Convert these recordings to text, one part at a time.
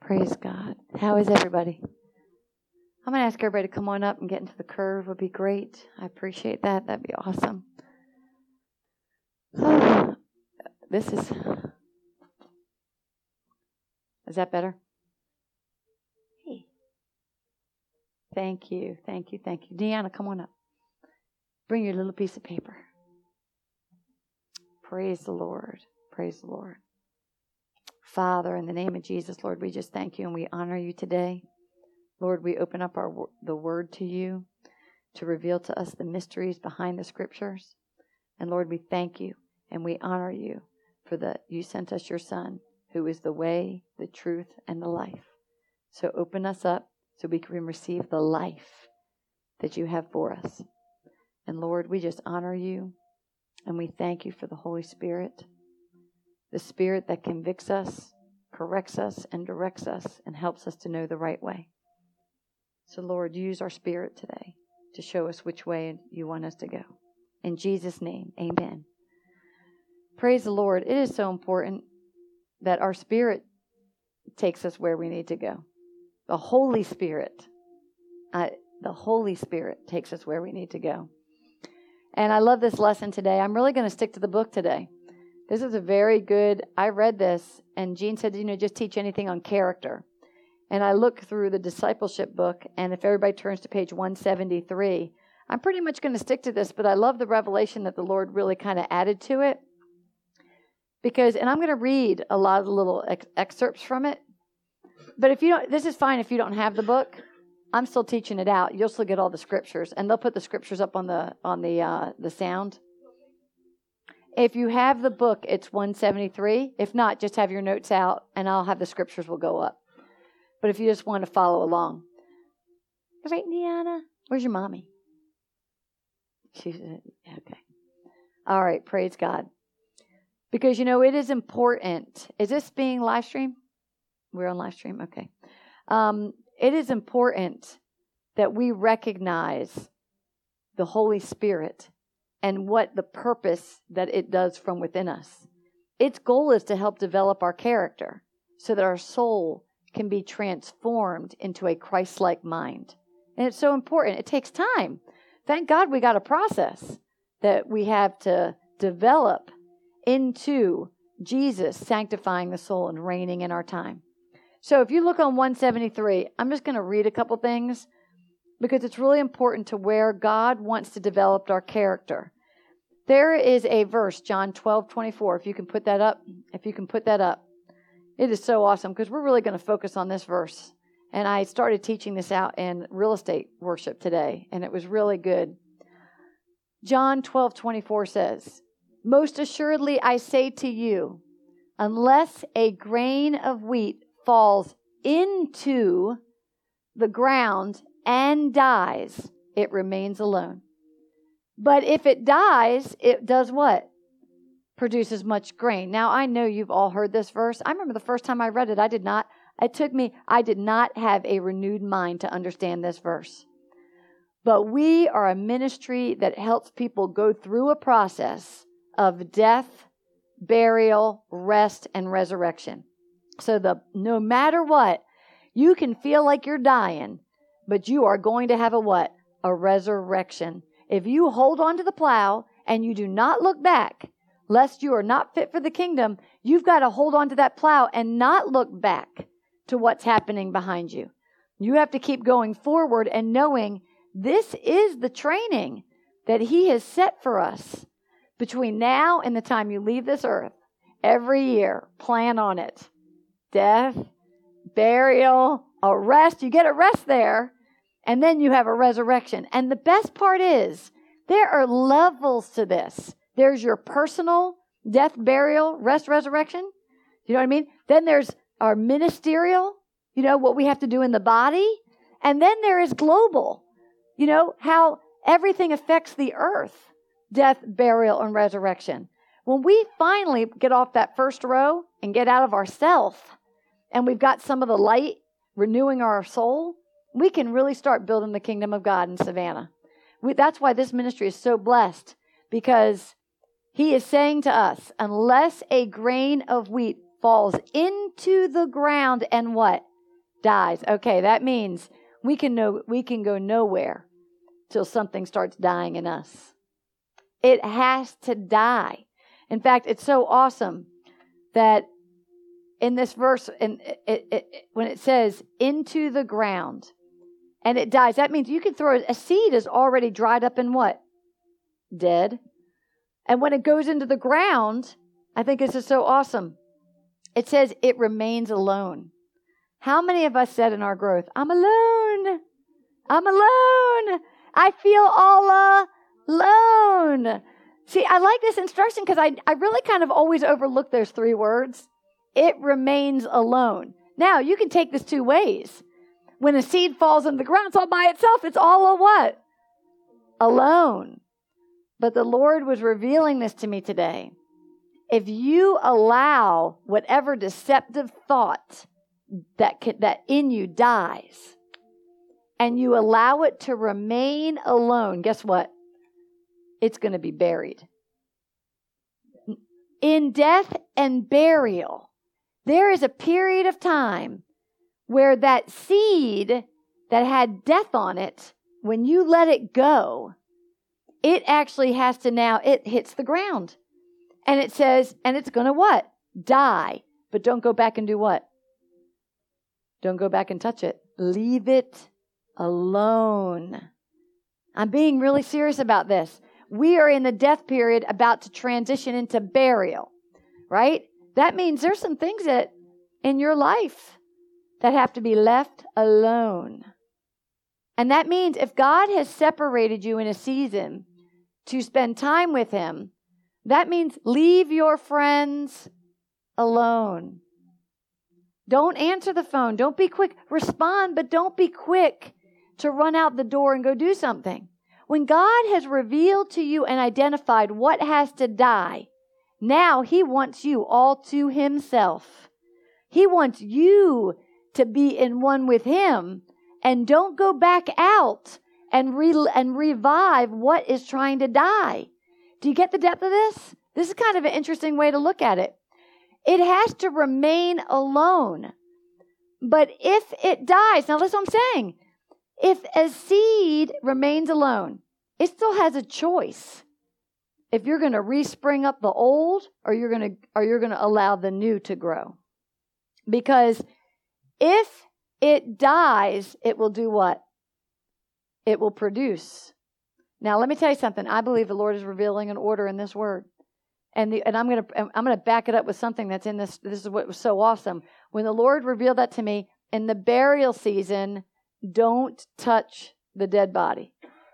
Praise God. How is everybody? I'm going to ask everybody to come on up and get into the curve. Would be great. I appreciate that. That'd be awesome. Oh, this is. Is that better? Hey. Thank you. Thank you. Thank you. Deanna, come on up. Bring your little piece of paper. Praise the Lord. Praise the Lord. Father, in the name of Jesus, Lord, we just thank you and we honor you today. Lord, we open up our the word to you to reveal to us the mysteries behind the scriptures. And Lord, we thank you and we honor you for that you sent us your son who is the way, the truth and the life. So open us up so we can receive the life that you have for us. And Lord, we just honor you and we thank you for the Holy Spirit the Spirit that convicts us, corrects us, and directs us, and helps us to know the right way. So, Lord, use our spirit today to show us which way you want us to go. In Jesus' name, amen. Praise the Lord. It is so important that our spirit takes us where we need to go. The Holy Spirit, uh, the Holy Spirit takes us where we need to go. And I love this lesson today. I'm really going to stick to the book today. This is a very good. I read this, and Jean said, you know, just teach anything on character. And I look through the discipleship book, and if everybody turns to page 173, I'm pretty much going to stick to this, but I love the revelation that the Lord really kind of added to it. Because, and I'm going to read a lot of the little ex- excerpts from it. But if you don't, this is fine if you don't have the book. I'm still teaching it out. You'll still get all the scriptures, and they'll put the scriptures up on the on the uh, the sound. If you have the book, it's 173. If not, just have your notes out and I'll have the scriptures will go up. But if you just want to follow along. All right, Deanna, where's your mommy? She's okay. All right, praise God. Because you know it is important. Is this being live stream? We're on live stream. Okay. Um, it is important that we recognize the Holy Spirit and what the purpose that it does from within us. Its goal is to help develop our character so that our soul can be transformed into a Christ like mind. And it's so important. It takes time. Thank God we got a process that we have to develop into Jesus sanctifying the soul and reigning in our time. So if you look on 173, I'm just going to read a couple things because it's really important to where God wants to develop our character. There is a verse, John 12, 24. If you can put that up, if you can put that up. It is so awesome because we're really going to focus on this verse. And I started teaching this out in real estate worship today, and it was really good. John 12, 24 says, Most assuredly I say to you, unless a grain of wheat falls into the ground and dies, it remains alone. But if it dies, it does what? Produces much grain. Now, I know you've all heard this verse. I remember the first time I read it, I did not, it took me, I did not have a renewed mind to understand this verse. But we are a ministry that helps people go through a process of death, burial, rest, and resurrection. So the no matter what, you can feel like you're dying, but you are going to have a what? A resurrection. If you hold on to the plow and you do not look back, lest you are not fit for the kingdom, you've got to hold on to that plow and not look back to what's happening behind you. You have to keep going forward and knowing this is the training that He has set for us between now and the time you leave this earth. Every year, plan on it death, burial, a rest. You get a rest there, and then you have a resurrection. And the best part is there are levels to this. There's your personal death, burial, rest, resurrection. You know what I mean? Then there's our ministerial, you know, what we have to do in the body. And then there is global, you know, how everything affects the earth death, burial, and resurrection. When we finally get off that first row and get out of ourself, and we've got some of the light renewing our soul, we can really start building the kingdom of God in Savannah. We, that's why this ministry is so blessed because he is saying to us, unless a grain of wheat falls into the ground and what? Dies. Okay, that means we can know we can go nowhere till something starts dying in us. It has to die. In fact, it's so awesome that in this verse, in, it, it, it, when it says into the ground and it dies, that means you can throw a seed is already dried up and what? Dead. And when it goes into the ground, I think this is so awesome. It says it remains alone. How many of us said in our growth, I'm alone? I'm alone. I feel all alone. See, I like this instruction because I, I really kind of always overlook those three words. It remains alone. Now, you can take this two ways. When a seed falls in the ground, it's all by itself. It's all a what? Alone. But the Lord was revealing this to me today. If you allow whatever deceptive thought that, can, that in you dies, and you allow it to remain alone, guess what? it's going to be buried. In death and burial, there is a period of time where that seed that had death on it, when you let it go, it actually has to now, it hits the ground. And it says, and it's going to what? Die. But don't go back and do what? Don't go back and touch it. Leave it alone. I'm being really serious about this we are in the death period about to transition into burial, right? That means there's some things that in your life that have to be left alone. And that means if God has separated you in a season to spend time with Him, that means leave your friends alone. Don't answer the phone. Don't be quick. Respond, but don't be quick to run out the door and go do something. When God has revealed to you and identified what has to die, now He wants you all to Himself. He wants you to be in one with Him and don't go back out and, re- and revive what is trying to die. Do you get the depth of this? This is kind of an interesting way to look at it. It has to remain alone. But if it dies, now listen what I'm saying. If a seed remains alone, it still has a choice. If you're going to respring up the old or you're going to or you're going to allow the new to grow. Because if it dies, it will do what? It will produce. Now, let me tell you something. I believe the Lord is revealing an order in this word. And, the, and I'm going to I'm going to back it up with something that's in this this is what was so awesome. When the Lord revealed that to me in the burial season, don't touch the dead body,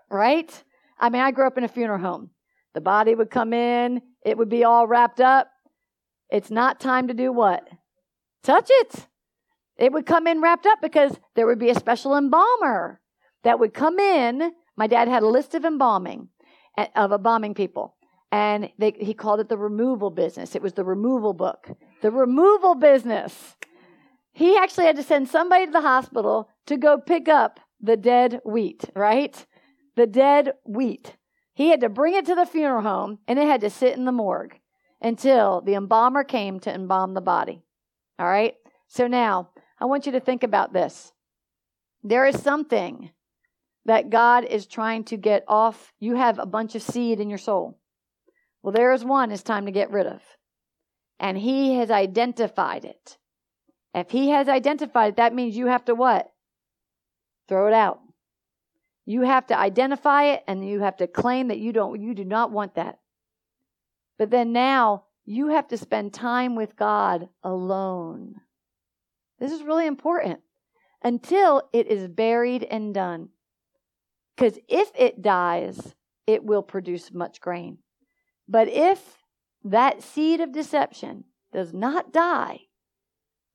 right? I mean, I grew up in a funeral home. The body would come in, it would be all wrapped up. It's not time to do what? Touch it. It would come in wrapped up because there would be a special embalmer that would come in. My dad had a list of embalming, of embalming people. And they, he called it the removal business. It was the removal book. The removal business. He actually had to send somebody to the hospital to go pick up the dead wheat, right? the dead wheat. He had to bring it to the funeral home and it had to sit in the morgue until the embalmer came to embalm the body. All right? So now, I want you to think about this. There is something that God is trying to get off. You have a bunch of seed in your soul. Well, there is one it's time to get rid of. And He has identified it. If He has identified it, that means you have to what? Throw it out. You have to identify it and you have to claim that you don't you do not want that. But then now you have to spend time with God alone. This is really important until it is buried and done. Because if it dies, it will produce much grain. But if that seed of deception does not die,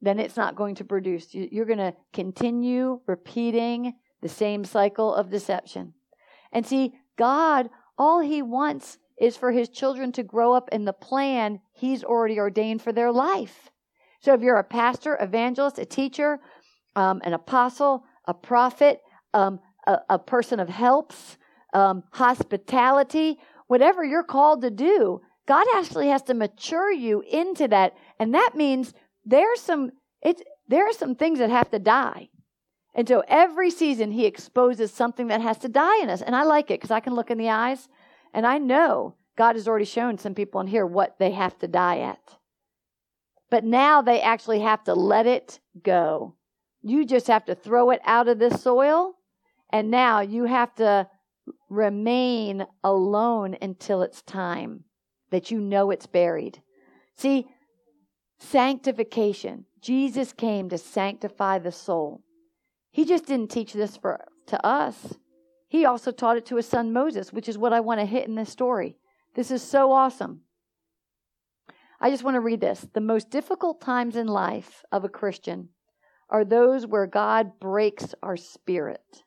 then it's not going to produce. You're going to continue repeating the same cycle of deception. And see, God, all He wants is for His children to grow up in the plan He's already ordained for their life. So if you're a pastor, evangelist, a teacher, um, an apostle, a prophet, um, a, a, person of helps, um, hospitality, whatever you're called to do, God actually has to mature you into that. And that means there's some it's there are some things that have to die. And so every season he exposes something that has to die in us. And I like it because I can look in the eyes and I know God has already shown some people in here what they have to die at. But now they actually have to let it go. You just have to throw it out of this soil. And now you have to remain alone until it's time that you know it's buried. See, sanctification. Jesus came to sanctify the soul. He just didn't teach this for to us. He also taught it to his son Moses, which is what I want to hit in this story. This is so awesome. I just want to read this. The most difficult times in life of a Christian are those where God breaks our spirit.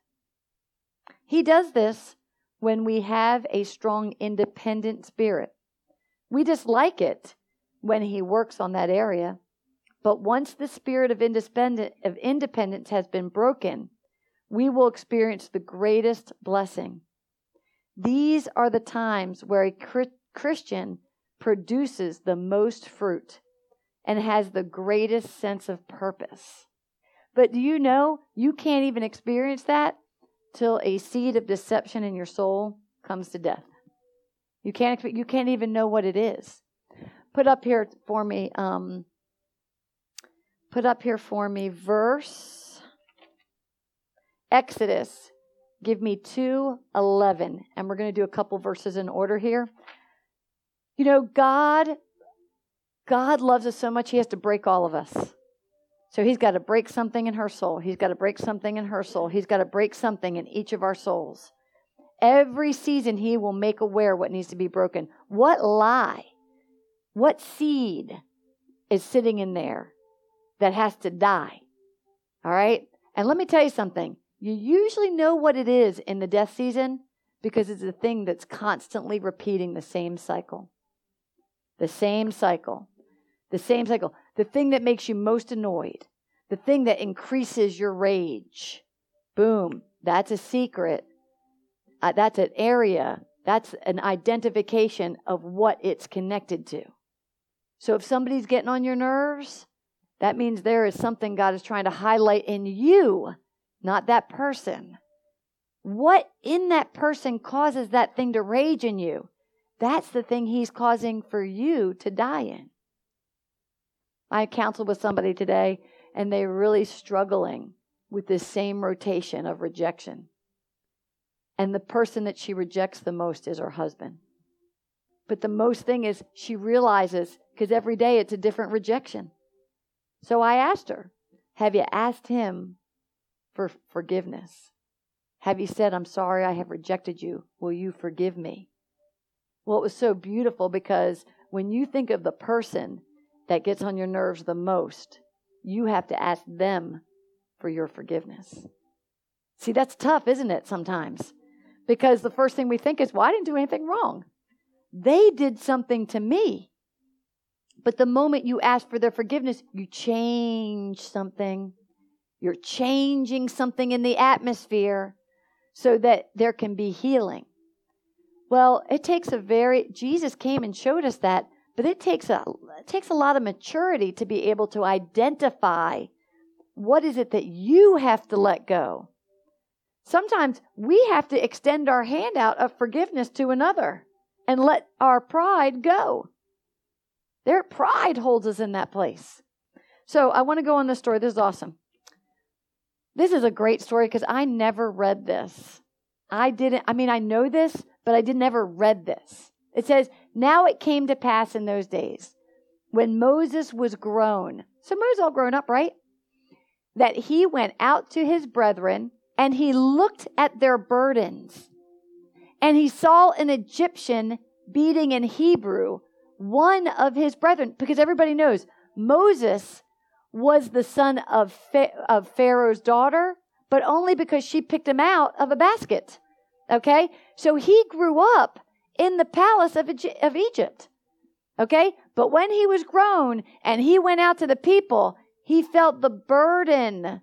He does this when we have a strong independent spirit. We dislike it when he works on that area. But once the spirit of, independent, of independence has been broken, we will experience the greatest blessing. These are the times where a Christian produces the most fruit and has the greatest sense of purpose. But do you know you can't even experience that till a seed of deception in your soul comes to death? You can't you can't even know what it is. Put up here for me um, put up here for me verse Exodus give me 2:11 and we're going to do a couple verses in order here. You know, God God loves us so much he has to break all of us. So he's got to break something in her soul. He's got to break something in her soul. He's got to break something in each of our souls. Every season he will make aware what needs to be broken. What lie? What seed is sitting in there that has to die? All right? And let me tell you something. You usually know what it is in the death season because it's a thing that's constantly repeating the same cycle. The same cycle. The same cycle. The thing that makes you most annoyed. The thing that increases your rage. Boom. That's a secret. Uh, that's an area. That's an identification of what it's connected to. So if somebody's getting on your nerves, that means there is something God is trying to highlight in you, not that person. What in that person causes that thing to rage in you? That's the thing he's causing for you to die in. I counseled with somebody today, and they're really struggling with this same rotation of rejection. And the person that she rejects the most is her husband. But the most thing is she realizes, because every day it's a different rejection. So I asked her, Have you asked him for forgiveness? Have you said, I'm sorry I have rejected you? Will you forgive me? Well, it was so beautiful because when you think of the person that gets on your nerves the most, you have to ask them for your forgiveness. See, that's tough, isn't it, sometimes? Because the first thing we think is, well, I didn't do anything wrong. They did something to me. But the moment you ask for their forgiveness, you change something. You're changing something in the atmosphere so that there can be healing. Well, it takes a very Jesus came and showed us that, but it takes a it takes a lot of maturity to be able to identify what is it that you have to let go. Sometimes we have to extend our hand out of forgiveness to another and let our pride go. Their pride holds us in that place. So I want to go on this story. This is awesome. This is a great story because I never read this. I didn't, I mean, I know this, but I did never read this. It says, Now it came to pass in those days when Moses was grown. So Moses all grown up, right? That he went out to his brethren and he looked at their burdens and he saw an Egyptian beating in Hebrew one of his brethren, because everybody knows Moses was the son of, Pharaoh's daughter, but only because she picked him out of a basket. Okay? So he grew up in the palace of, of Egypt. Okay? But when he was grown and he went out to the people, he felt the burden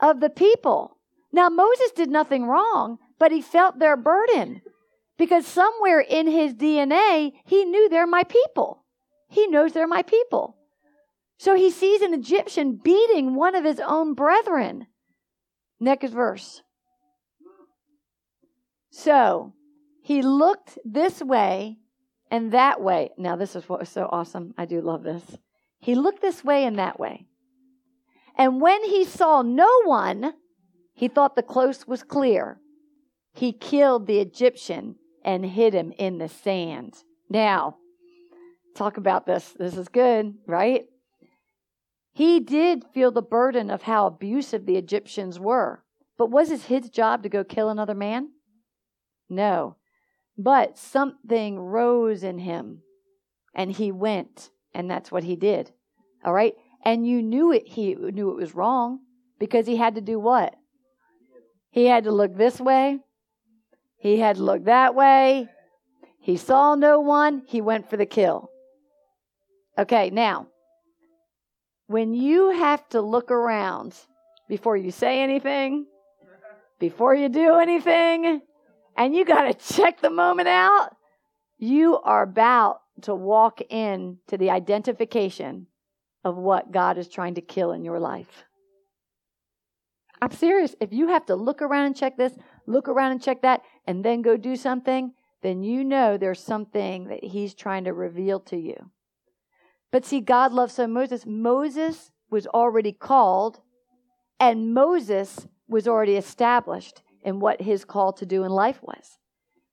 of the people. Now, Moses did nothing wrong, but he felt their burden because somewhere in his DNA, he knew they're my people. He knows they're my people. So he sees an Egyptian beating one of his own brethren. Next verse. So he looked this way and that way. Now, this is what was so awesome. I do love this. He looked this way and that way. And when he saw no one, he thought the coast was clear. He killed the Egyptian and hid him in the sand. Now, talk about this. This is good, right? He did feel the burden of how abusive the Egyptians were. But was it his job to go kill another man? No. But something rose in him and he went, and that's what he did. All right? And you knew it, he knew it was wrong because he had to do what? He had to look this way, he had to look that way. He saw no one, he went for the kill. Okay, now, when you have to look around before you say anything, before you do anything, and you got to check the moment out, you are about to walk in to the identification of what God is trying to kill in your life. I'm serious. If you have to look around and check this, look around and check that, and then go do something, then you know there's something that He's trying to reveal to you. But see, God loves so Moses. Moses was already called, and Moses was already established and what his call to do in life was.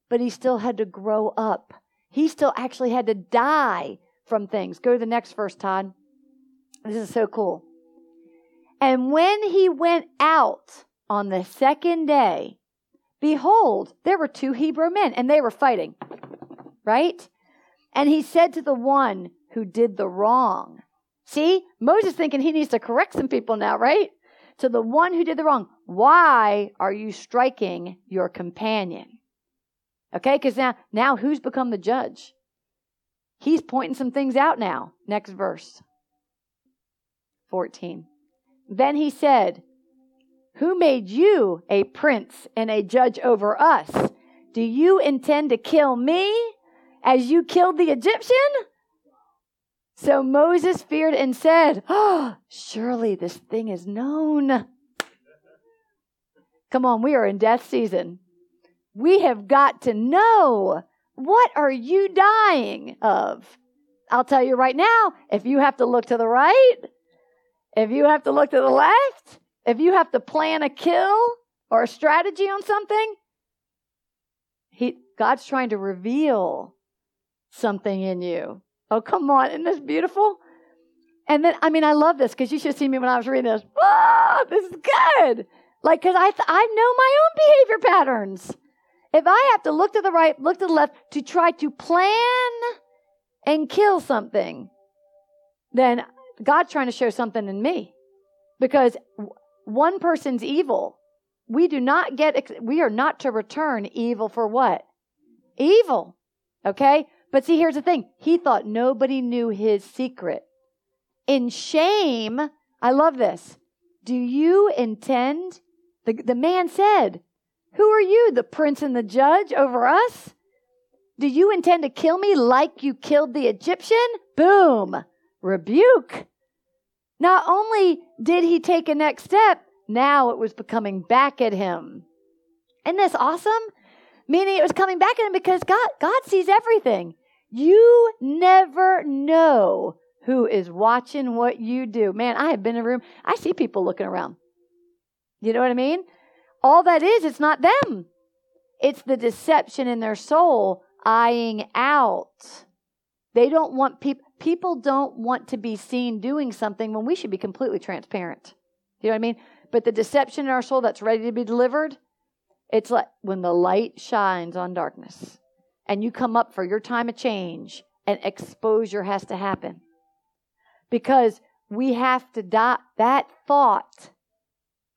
But he still had to grow up. He still actually had to die from things. Go to the next verse, Todd. This is so cool. And when he went out on the second day, behold, there were two Hebrew men, and they were fighting, right? And he said to the one who did the wrong, See, Moses thinking he needs to correct some people now, right? To the one who did the wrong, Why are you striking your companion? Okay, because now, now who's become the judge? He's pointing some things out now. Next verse 14. Then he said, Who made you a prince and a judge over us? Do you intend to kill me as you killed the Egyptian? So Moses feared and said, Oh, surely this thing is known. Come on, we are in death season. We have got to know what are you dying of? I'll tell you right now, if you have to look to the right, if you have to look to the left, if you have to plan a kill or a strategy on something, he, God's trying to reveal something in you. Oh, come on. Isn't this beautiful? And then, I mean, I love this because you should see me when I was reading this. Oh, this is good. Like, because I, th- I know my own behavior patterns. If I have to look to the right, look to the left to try to plan and kill something, then God's trying to show something in me. Because one person's evil, we do not get, we are not to return evil for what? Evil. Okay? But see, here's the thing he thought nobody knew his secret. In shame, I love this. Do you intend? The, the man said, Who are you, the prince and the judge over us? Do you intend to kill me like you killed the Egyptian? Boom! Rebuke. Not only did he take a next step, now it was becoming back at him. Isn't this awesome? Meaning it was coming back at him because God, God sees everything. You never know who is watching what you do. Man, I have been in a room, I see people looking around. You know what I mean? All that is, it's not them. It's the deception in their soul eyeing out. They don't want people, people don't want to be seen doing something when we should be completely transparent. You know what I mean? But the deception in our soul that's ready to be delivered, it's like when the light shines on darkness and you come up for your time of change, and exposure has to happen. Because we have to die. That thought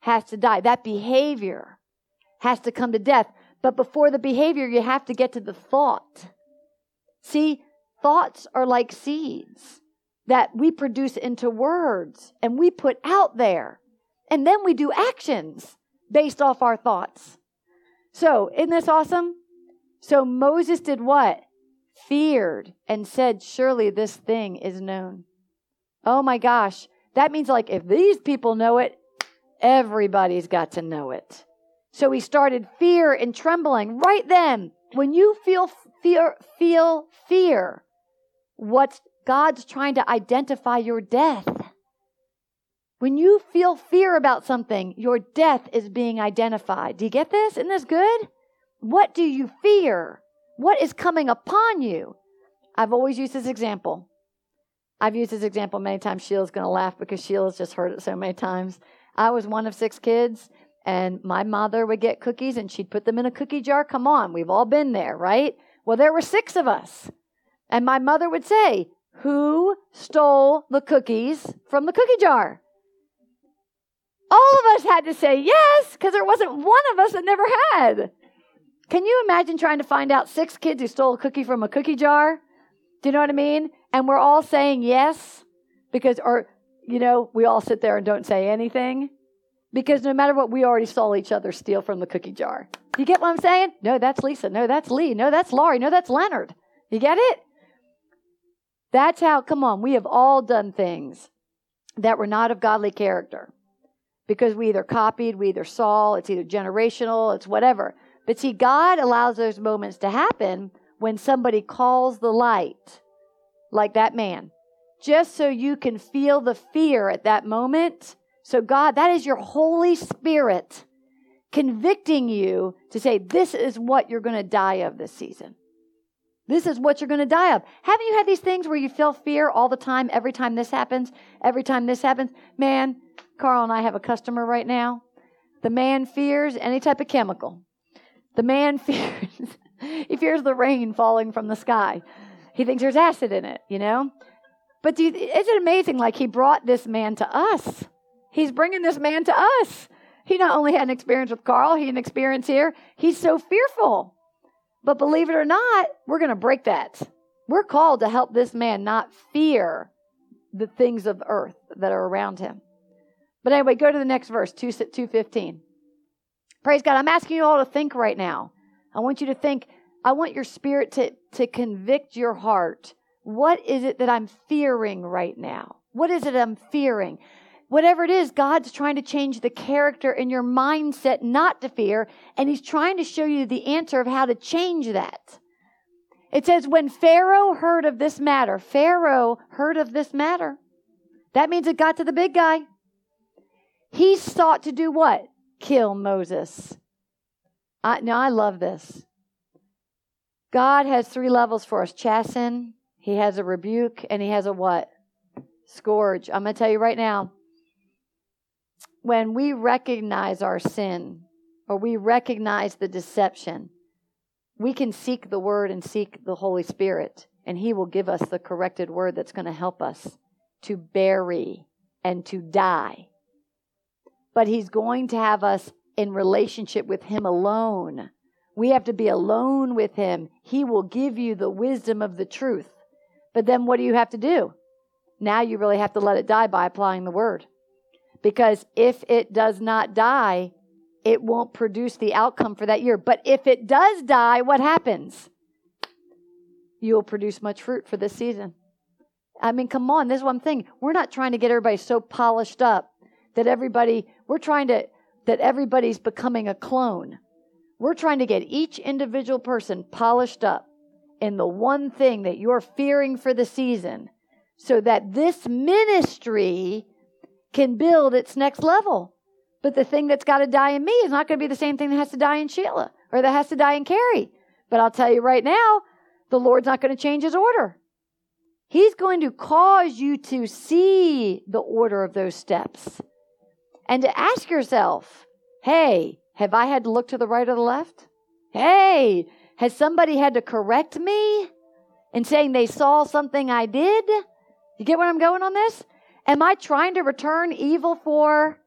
has to die. That behavior has to come to death. But before the behavior, you have to get to the thought. See, thoughts are like seeds that we produce into words and we put out there. And then we do actions based off our thoughts. So, isn't this awesome? So Moses did what? Feared and said, Surely this thing is known. Oh my gosh. That means like if these people know it, everybody's got to know it. So he started fear and trembling right then. When you feel fear, feel fear, what God's trying to identify your death. When you feel fear about something, your death is being identified. Do you get this? Isn't this good? What do you fear? What is coming upon you? I've always used this example. I've used this example many times. Sheila's going to laugh because Sheila's just heard it so many times. I was one of six kids, and my mother would get cookies and she'd put them in a cookie jar. Come on, we've all been there, right? Well, there were six of us. And my mother would say, Who stole the cookies from the cookie jar? All of us had to say yes because there wasn't one of us that never had. Can you imagine trying to find out six kids who stole a cookie from a cookie jar? Do you know what I mean? And we're all saying yes because, or, you know, we all sit there and don't say anything because no matter what, we already saw each other steal from the cookie jar. You get what I'm saying? No, that's Lisa. No, that's Leigh. No, that's Laurie. No, that's Leonard. You get it? That's how, come on, we have all done things that were not of godly character because we either copied, we either saw, it's either generational, it's whatever. But see, God allows those moments to happen when somebody calls the light, like that man, just so you can feel the fear at that moment. So, God, that is your Holy Spirit convicting you to say, this is what you're going to die of this season. This is what you're going to die of. Haven't you had these things where you feel fear all the time, every time this happens, every time this happens? Man, Carl and I have a customer right now. The man fears any type of chemical. The man fears, he fears the rain falling from the sky. He thinks there's acid in it, you know? But you, isn't it amazing? Like he brought this man to us. He's bringing this man to us. He not only had an experience with Carl, he had an experience here. He's so fearful. But believe it or not, we're going to break that. We're called to help this man not fear the things of earth that are around him. But anyway, go to the next verse, 2, 215. Praise God. I'm asking you all to think right now. I want you to think, I want your spirit to, to convict your heart. What is it that I'm fearing right now? What is it I'm fearing? Whatever it is, God's trying to change the character in your mindset not to fear, and He's trying to show you the answer of how to change that. It says, when Pharaoh heard of this matter, Pharaoh heard of this matter. That means it got to the big guy. He sought to do what? Kill Moses. I, now, I love this. God has three levels for us chasten, He has a rebuke, and He has a what? Scourge. I'm going to tell you right now when we recognize our sin or we recognize the deception, we can seek the Word and seek the Holy Spirit, and He will give us the corrected word that's going to help us to bury and to die but He's going to have us in relationship with Him alone. We have to be alone with Him. He will give you the wisdom of the truth. But then what do you have to do? Now you really have to let it die by applying the word. Because if it does not die, it won't produce the outcome for that year. But if it does die, what happens? You will produce much fruit for this season. I mean, come on, this is one thing. We're not trying to get everybody so polished up that everybody, we're trying to, that everybody's becoming a clone. We're trying to get each individual person polished up in the one thing that you're fearing for the season so that this ministry can build its next level. But the thing that's got to die in me is not going to be the same thing that has to die in Sheila or that has to die in Carrie. But I'll tell you right now, the Lord's not going to change his order. He's going to cause you to see the order of those steps and to ask yourself, hey, have I had to look to the right or the left? Hey, has somebody had to correct me in saying they saw something I did? You get where I'm going on this? Am I trying to return evil for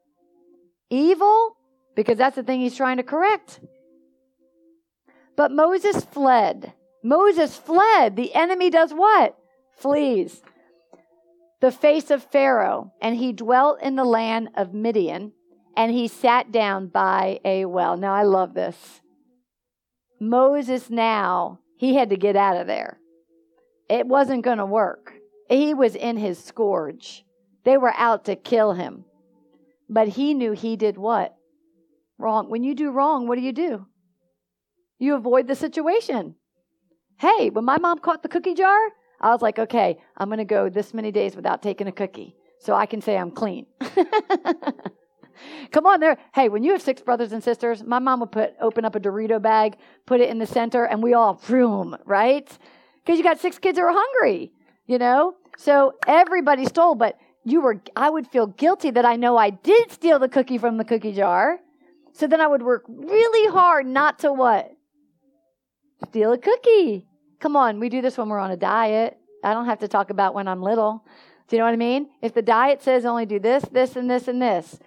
evil? Because that's the thing he's trying to correct. But Moses fled. Moses fled. The enemy does what? Flees the face of Pharaoh, and he dwelt in the land of Midian, and he sat down by a well. Now, I love this. Moses now, he had to get out of there. It wasn't going to work. He was in his scourge. They were out to kill him. But he knew he did what? Wrong. When you do wrong, what do you do? You avoid the situation. Hey, when my mom caught the cookie jar, I was like, okay, I'm going to go this many days without taking a cookie so I can say I'm clean. Come on there. Hey, when you have six brothers and sisters, my mom would put open up a Dorito bag, put it in the center, and we all vroom, right? Because you got six kids who are hungry, you know? So everybody stole, but you were I would feel guilty that I know I did steal the cookie from the cookie jar. So then I would work really hard not to what? Steal a cookie. Come on, we do this when we're on a diet. I don't have to talk about when I'm little. Do you know what I mean? If the diet says only do this, this, and this, and this,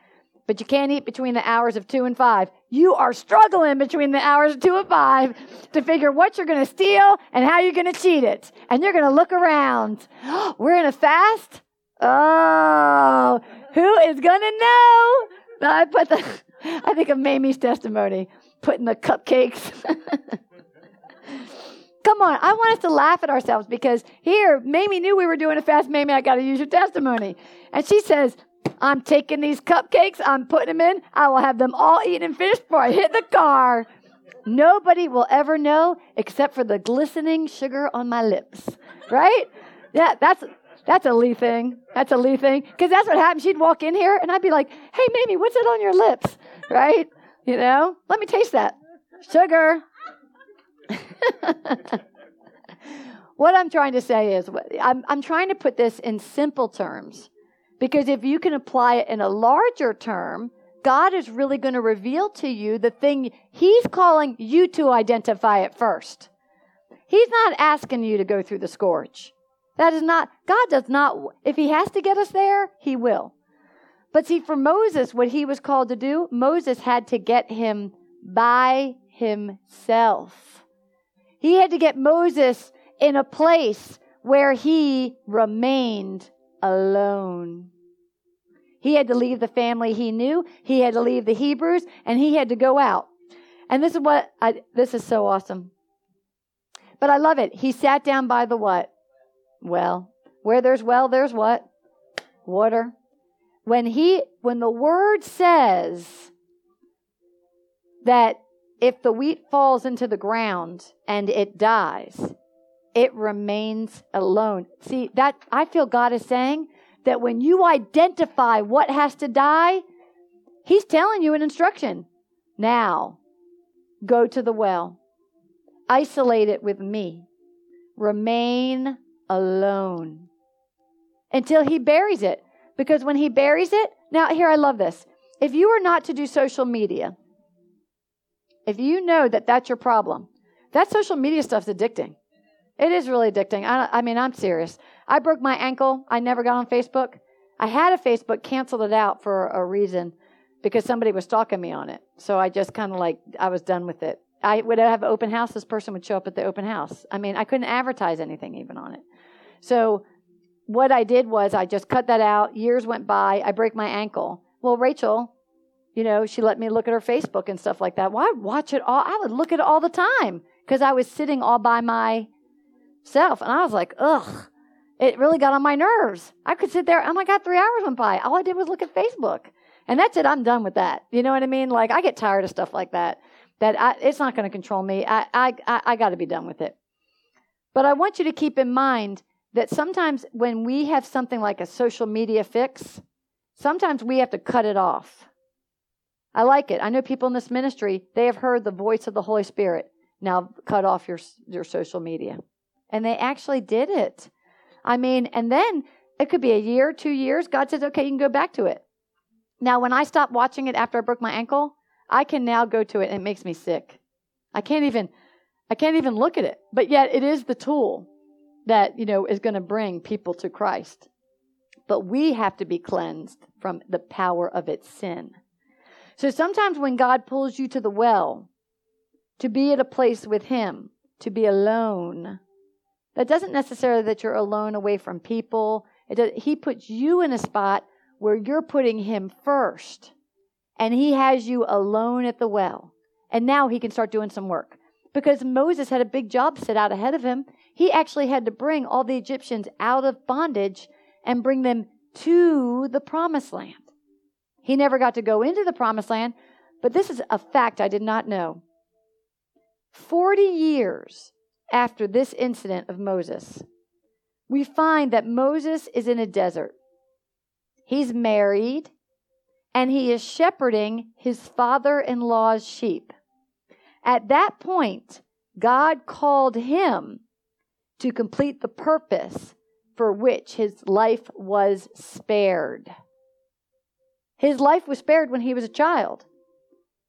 but you can't eat between the hours of two and five, you are struggling between the hours of two and five to figure what you're going to steal and how you're going to cheat it. And you're going to look around. We're in a fast? Oh, who is going to know? I put the, I think of Mamie's testimony, putting the cupcakes. Come on, I want us to laugh at ourselves because here, Mamie knew we were doing a fast. Mamie, I got to use your testimony. And she says, I'm taking these cupcakes, I'm putting them in, I will have them all eaten and finished before I hit the car. Nobody will ever know except for the glistening sugar on my lips. Right? Yeah, that's that's a Leigh thing. That's a Leigh thing. Because that's what happened. She'd walk in here and I'd be like, hey, Mamie, what's that on your lips? Right? You know? Let me taste that. Sugar. what I'm trying to say is, I'm, I'm trying to put this in simple terms because if you can apply it in a larger term, God is really going to reveal to you the thing He's calling you to identify it first. He's not asking you to go through the scourge. That is not, God does not, if He has to get us there, He will. But see, for Moses, what he was called to do, Moses had to get him by himself. He had to get Moses in a place where he remained alone. He had to leave the family he knew, he had to leave the Hebrews, and he had to go out. And this is what I, this is so awesome. But I love it. He sat down by the what? Well. Where there's well, there's what? Water. When he when the word says that if the wheat falls into the ground and it dies, it remains alone. See, that I feel God is saying that when you identify what has to die, He's telling you an instruction. Now, go to the well, isolate it with me, remain alone until He buries it. Because when He buries it, now here I love this. If you are not to do social media, if you know that that's your problem, that social media stuff's addicting. It is really addicting. I, I mean, I'm serious. I broke my ankle. I never got on Facebook. I had a Facebook, canceled it out for a reason because somebody was stalking me on it. So I just kind of like, I was done with it. I would have an open house. This person would show up at the open house. I mean, I couldn't advertise anything even on it. So what I did was I just cut that out. Years went by. I break my ankle. Well, Rachel, you know, she let me look at her Facebook and stuff like that. Well, I'd watch it all. I would look at it all the time because I was sitting all by myself. And I was like, ugh, it really got on my nerves. I could sit there. Oh my God, three hours went by. All I did was look at Facebook. And that's it. I'm done with that. You know what I mean? Like, I get tired of stuff like that. That I, it's not going to control me. I, I, I, I got to be done with it. But I want you to keep in mind that sometimes when we have something like a social media fix, sometimes we have to cut it off I like it. I know people in this ministry, they have heard the voice of the Holy Spirit. Now cut off your, your social media. And they actually did it. I mean, and then it could be a year, two years. God says, okay, you can go back to it. Now, when I stopped watching it after I broke my ankle, I can now go to it and it makes me sick. I can't even, I can't even look at it. But yet it is the tool that, you know, is going to bring people to Christ. But we have to be cleansed from the power of its sin. So sometimes when God pulls you to the well, to be at a place with Him, to be alone, that doesn't necessarily that you're alone away from people. Does, he puts you in a spot where you're putting Him first, and He has you alone at the well. And now He can start doing some work. Because Moses had a big job set out ahead of him. He actually had to bring all the Egyptians out of bondage and bring them to the promised land. He never got to go into the promised land, but this is a fact I did not know. 40 years after this incident of Moses, we find that Moses is in a desert. He's married and he is shepherding his father in law's sheep. At that point, God called him to complete the purpose for which his life was spared. His life was spared when he was a child.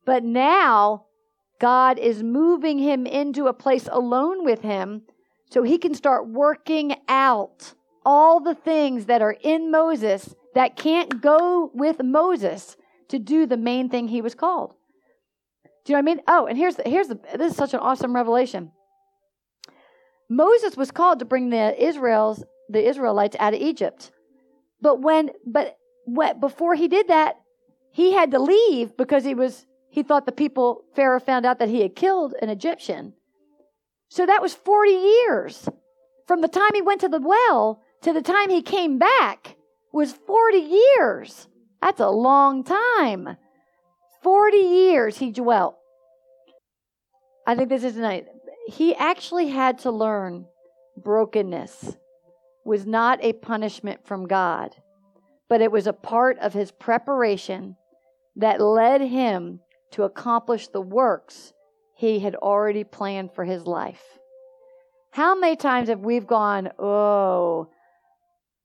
But now, God is moving him into a place alone with him so he can start working out all the things that are in Moses that can't go with Moses to do the main thing he was called. Do you know what I mean? Oh, and here's the, here's the, this is such an awesome revelation. Moses was called to bring the Israel's the Israelites out of Egypt. But when but what before he did that, he had to leave because he was he thought the people Pharaoh found out that he had killed an Egyptian. So that was 40 years. From the time he went to the well to the time he came back was 40 years. That's a long time. 40 years he dwelt. I think this is nice. He actually had to learn brokenness was not a punishment from God, but it was a part of his preparation that led him to accomplish the works he had already planned for his life. How many times have we gone, oh,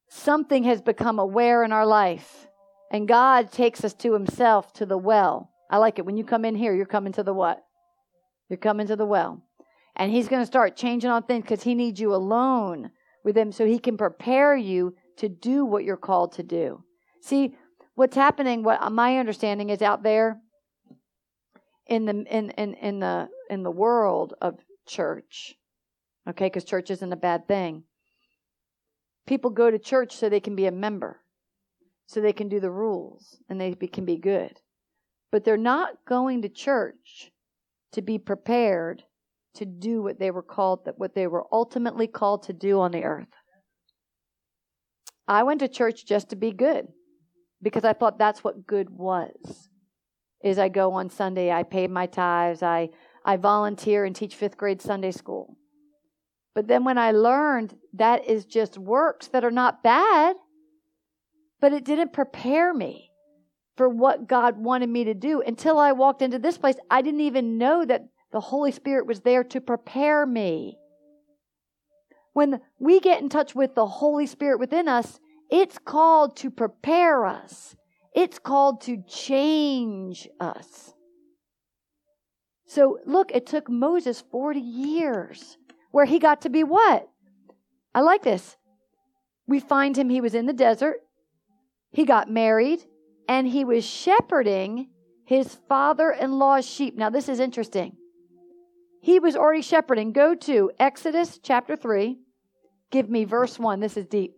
something has become aware in our life, and God takes us to himself, to the well. I like it. When you come in here, you're coming to the what? You're coming to the well. And he's going to start changing on things because he needs you alone with him so he can prepare you to do what you're called to do. See, what's happening, what my understanding is out there in the in, in, in the in the world of church. Okay, because church isn't a bad thing. People go to church so they can be a member, so they can do the rules and they be, can be good. But they're not going to church to be prepared to do what they were called what they were ultimately called to do on the earth. I went to church just to be good because I thought that's what good was. Is I go on Sunday, I pay my tithes, I I volunteer and teach 5th grade Sunday school. But then when I learned that is just works that are not bad, but it didn't prepare me for what God wanted me to do. Until I walked into this place, I didn't even know that the Holy Spirit was there to prepare me. When we get in touch with the Holy Spirit within us, it's called to prepare us. It's called to change us. So look, it took Moses 40 years where he got to be what? I like this. We find him, he was in the desert, he got married, and he was shepherding his father in law's sheep. Now, this is interesting. He was already shepherding. Go to Exodus chapter 3. Give me verse 1. This is deep.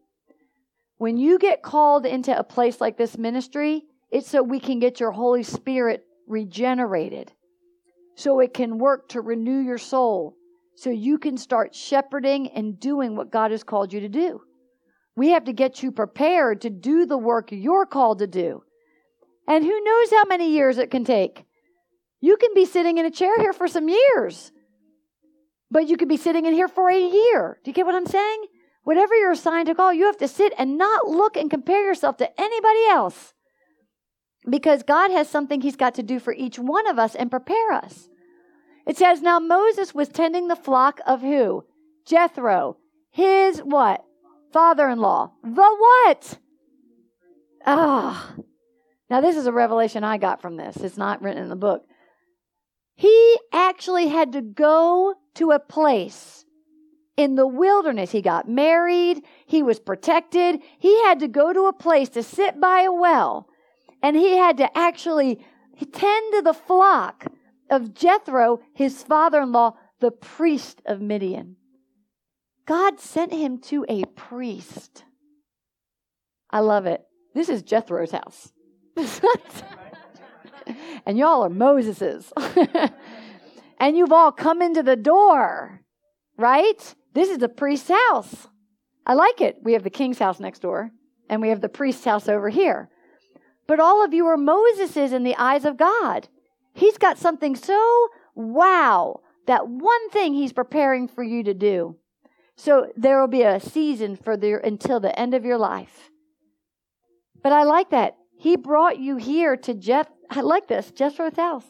When you get called into a place like this ministry, it's so we can get your Holy Spirit regenerated, so it can work to renew your soul, so you can start shepherding and doing what God has called you to do. We have to get you prepared to do the work you're called to do. And who knows how many years it can take. You can be sitting in a chair here for some years, but you could be sitting in here for a year. Do you get what I'm saying? Whatever you're assigned to call, you have to sit and not look and compare yourself to anybody else. Because God has something He's got to do for each one of us and prepare us. It says, Now Moses was tending the flock of who? Jethro, his what? Father in law. The what? Ah. Oh. Now, this is a revelation I got from this. It's not written in the book. He actually had to go to a place in the wilderness. He got married. He was protected. He had to go to a place to sit by a well. And he had to actually tend to the flock of Jethro, his father in law, the priest of Midian. God sent him to a priest. I love it. This is Jethro's house. and y'all are Moses's. and you've all come into the door, right? This is the priest's house. I like it. We have the king's house next door. and we have the priest's house over here. But all of you are Moses's in the eyes of God. He's got something so wow, that one thing he's preparing for you to do. So there will be a season for the until the end of your life. But I like that. He brought you here to Jeff. I like this, Jethro's house,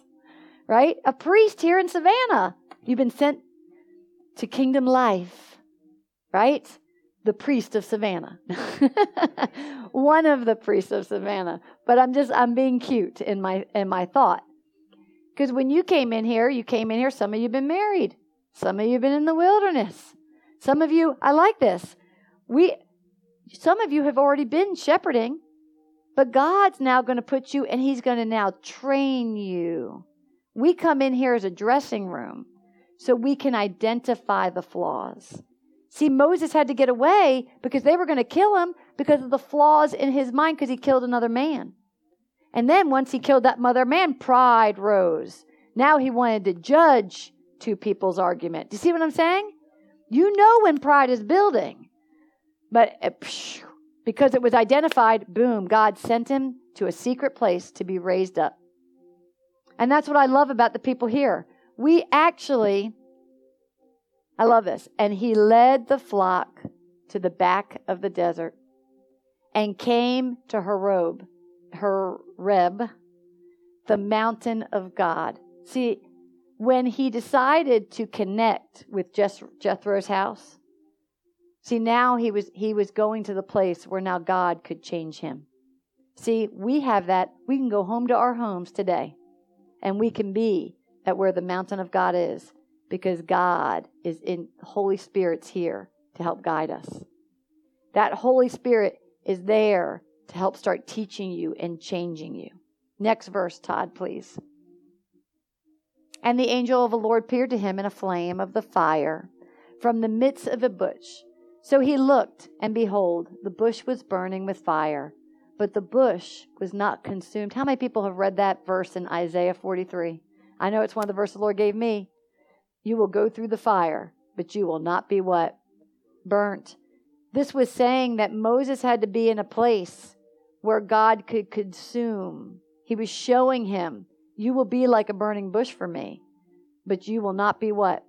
right? A priest here in Savannah. You've been sent to kingdom life, right? The priest of Savannah. One of the priests of Savannah. But I'm just I'm being cute in my in my thought. Because when you came in here, you came in here, some of you have been married. Some of you have been in the wilderness. Some of you, I like this. We some of you have already been shepherding but God's now going to put you and He's going to now train you. We come in here as a dressing room so we can identify the flaws. See, Moses had to get away because they were going to kill him because of the flaws in his mind because he killed another man. And then once he killed that mother man, pride rose. Now he wanted to judge two people's argument. Do you see what I'm saying? You know when pride is building. But uh, because it was identified, boom, God sent him to a secret place to be raised up. And that's what I love about the people here. We actually, I love this. And he led the flock to the back of the desert and came to Horeb, Horeb, the mountain of God. See, when he decided to connect with Jethro's house, See, now he was he was going to the place where now God could change him. See, we have that. We can go home to our homes today and we can be at where the mountain of God is because God is in Holy Spirit's here to help guide us. That Holy Spirit is there to help start teaching you and changing you. Next verse, Todd, please. And the angel of the Lord appeared to him in a flame of the fire from the midst of a bush. So he looked, and behold, the bush was burning with fire, but the bush was not consumed. How many people have read that verse in Isaiah 43? I know it's one of the verses the Lord gave me. You will go through the fire, but you will not be what? Burnt. This was saying that Moses had to be in a place where God could consume. He was showing him, You will be like a burning bush for me, but you will not be what?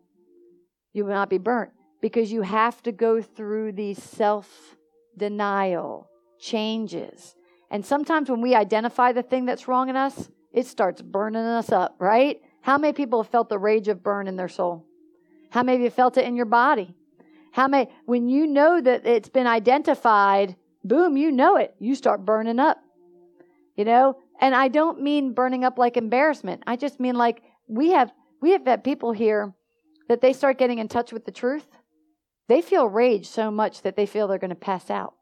You will not be burnt because you have to go through these self denial changes. And sometimes when we identify the thing that's wrong in us, it starts burning us up, right? How many people have felt the rage of burn in their soul? How many of you felt it in your body? How many, when you know that it's been identified, boom, you know it. You start burning up. You know? And I don't mean burning up like embarrassment. I just mean like we have we have had people here that they start getting in touch with the truth they feel rage so much that they feel they're going to pass out.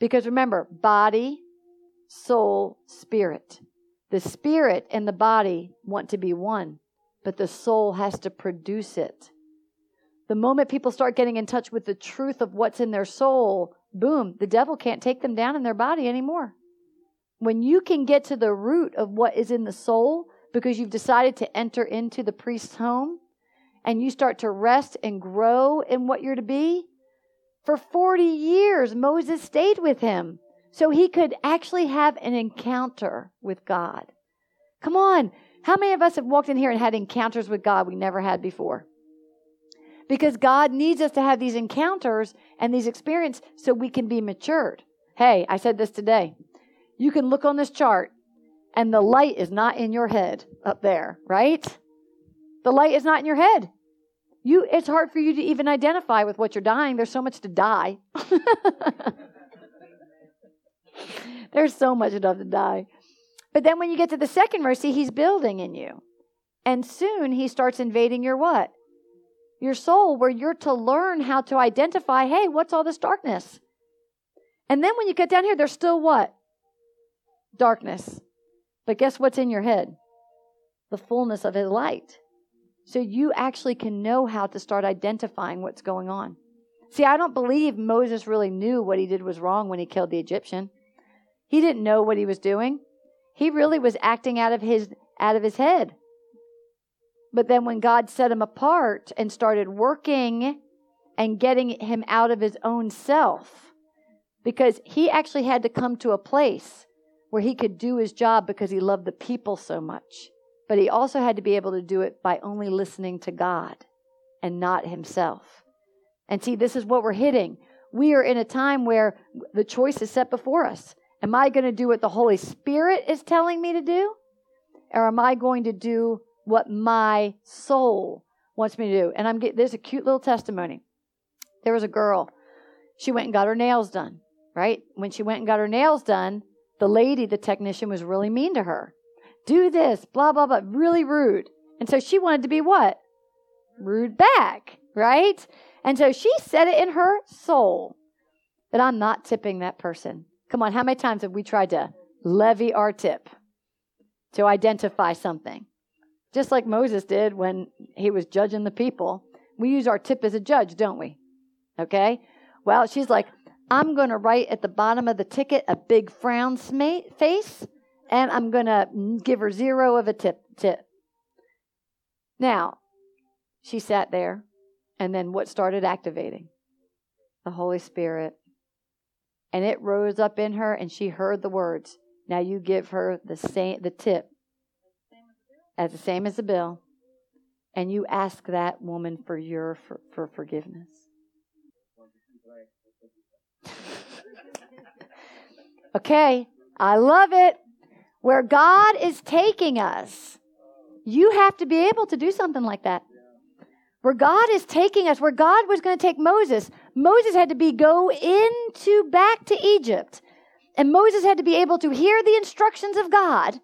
Because remember, body, soul, spirit. The spirit and the body want to be one, but the soul has to produce it. The moment people start getting in touch with the truth of what's in their soul, boom, the devil can't take them down in their body anymore. When you can get to the root of what is in the soul because you've decided to enter into the priest's home, and you start to rest and grow in what you're to be, for 40 years, Moses stayed with him so he could actually have an encounter with God. Come on. How many of us have walked in here and had encounters with God we never had before? Because God needs us to have these encounters and these experiences so we can be matured. Hey, I said this today. You can look on this chart and the light is not in your head up there, right? The light is not in your head. You it's hard for you to even identify with what you're dying. There's so much to die. There's so much stuff to die. But then when you get to the second mercy, he's building in you. And soon he starts invading your what? Your soul, where you're to learn how to identify, hey, what's all this darkness? And then when you get down here, there's still what? Darkness. But guess what's in your head? The fullness of his light. So you actually can know how to start identifying what's going on. See, I don't believe Moses really knew what he did was wrong when he killed the Egyptian. He didn't know what he was doing. He really was acting out of his out of his head. But then when God set him apart and started working and getting him out of his own self, because he actually had to come to a place where he could do his job because he loved the people so much. But he also had to be able to do it by only listening to God and not himself. And see, this is what we're hitting. We are in a time where the choice is set before us. Am I going to do what the Holy Spirit is telling me to do? Or am I going to do what my soul wants me to do? And I'm getting, there's a cute little testimony. There was a girl. She went and got her nails done, right? When she went and got her nails done, the lady, the technician, was really mean to her. Do this, blah, blah, blah, really rude. And so she wanted to be what? Rude back, right? And so she said it in her soul that I'm not tipping that person. Come on, how many times have we tried to levy our tip to identify something? Just like Moses did when he was judging the people. We use our tip as a judge, don't we? Okay? Well, she's like, I'm going to write at the bottom of the ticket a big frown face, and I'm going to give her zero of a tip. tip. Now, she sat there, and then what started activating? The Holy Spirit. And it rose up in her, and she heard the words. Now you give her the same the tip as the same as the bill, and you ask that woman for your for, for forgiveness. okay, I love it. Where God is taking us, you have to be able to do something like that. Where God is taking us, where God was going to take Moses, Moses had to be go into back to Egypt. And Moses had to be able to hear the instructions of God,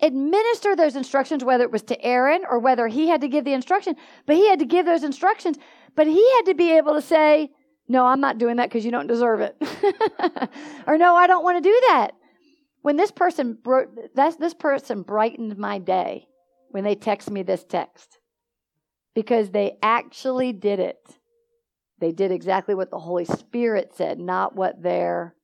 administer those instructions, whether it was to Aaron or whether he had to give the instruction, but he had to give those instructions. But he had to be able to say, no, I'm not doing that because you don't deserve it. or no, I don't want to do that. When this person bro- that's this person brightened my day when they text me this text. Because they actually did it. They did exactly what the Holy Spirit said, not what their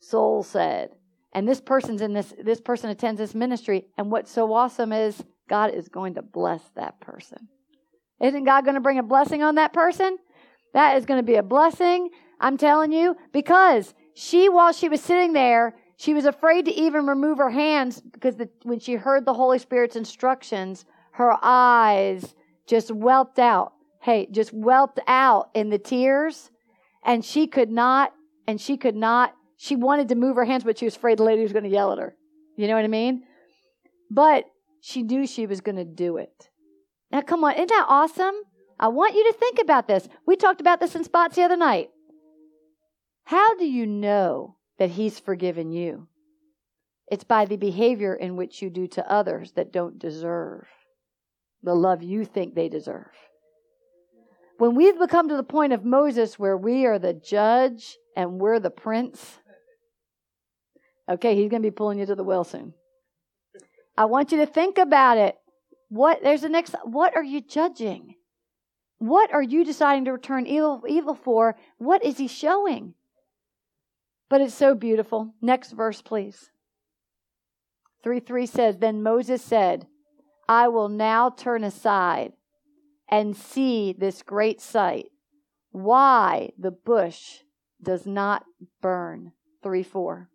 soul said. And this person's in this this person attends this ministry and what's so awesome is God is going to bless that person. Isn't God going to bring a blessing on that person? That is going to be a blessing, I'm telling you, because she, while she was sitting there, she was afraid to even remove her hands because the, when she heard the Holy Spirit's instructions, her eyes just whelped out. Hey, just whelped out in the tears. And she could not, and she could not, she wanted to move her hands, but she was afraid the lady was going to yell at her. You know what I mean? But she knew she was going to do it. Now, come on, isn't that awesome? I want you to think about this. We talked about this in spots the other night. How do you know that He's forgiven you? It's by the behavior in which you do to others that don't deserve the love you think they deserve. When we've become to the point of Moses where we are the judge and we're the prince, okay, he's going to be pulling you to the well soon. I want you to think about it. What there's the next what are you judging? What are you deciding to return evil, evil for? What is he showing? But it's so beautiful. Next verse, please. 3 3 says, Then Moses said, I will now turn aside and see this great sight, why the bush does not burn. 3 4.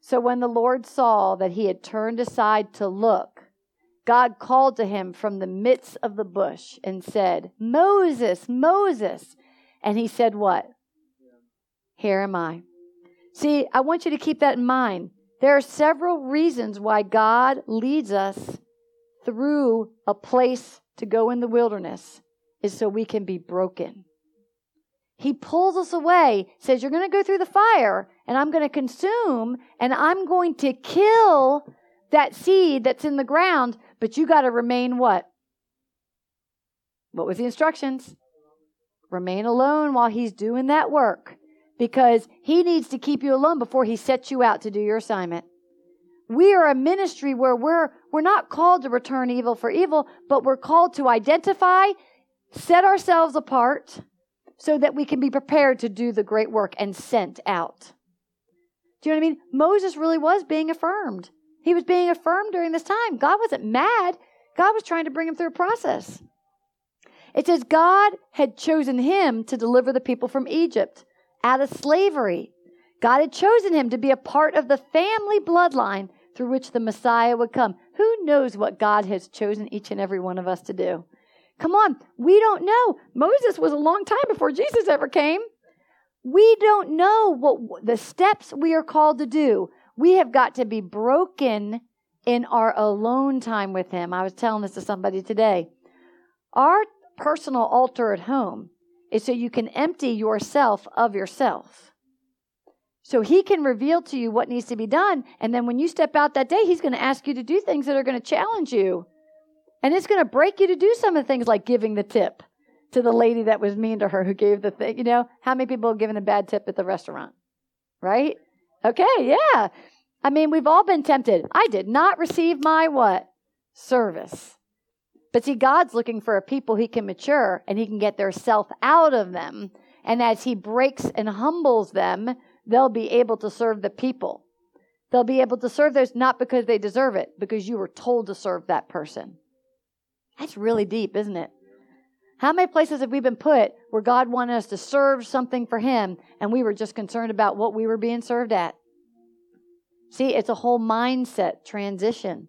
So when the Lord saw that he had turned aside to look, God called to him from the midst of the bush and said, Moses, Moses. And he said, What? Here am I. See, I want you to keep that in mind. There are several reasons why God leads us through a place to go in the wilderness, is so we can be broken. He pulls us away, says, You're going to go through the fire, and I'm going to consume, and I'm going to kill that seed that's in the ground but you got to remain what? What was the instructions? Remain alone while he's doing that work because he needs to keep you alone before he sets you out to do your assignment. We are a ministry where we're we're not called to return evil for evil, but we're called to identify, set ourselves apart so that we can be prepared to do the great work and sent out. Do you know what I mean? Moses really was being affirmed. He was being affirmed during this time. God wasn't mad, God was trying to bring him through a process. It says God had chosen him to deliver the people from Egypt out of slavery. God had chosen him to be a part of the family bloodline through which the Messiah would come. Who knows what God has chosen each and every one of us to do? Come on, we don't know. Moses was a long time before Jesus ever came. We don't know what the steps we are called to do. We have got to be broken in our alone time with Him. I was telling this to somebody today. Our personal altar at home is so you can empty yourself of yourself. So He can reveal to you what needs to be done. And then when you step out that day, He's going to ask you to do things that are going to challenge you. And it's going to break you to do some of the things like giving the tip to the lady that was mean to her who gave the thing. You know, how many people have given a bad tip at the restaurant? Right? Okay, yeah. I mean, we've all been tempted. I did not receive my what? Service. But see, God's looking for a people he can mature and he can get their self out of them. And as he breaks and humbles them, they'll be able to serve the people. They'll be able to serve those not because they deserve it, because you were told to serve that person. That's really deep, isn't it? How many places have we been put where God wanted us to serve something for Him and we were just concerned about what we were being served at? See, it's a whole mindset transition.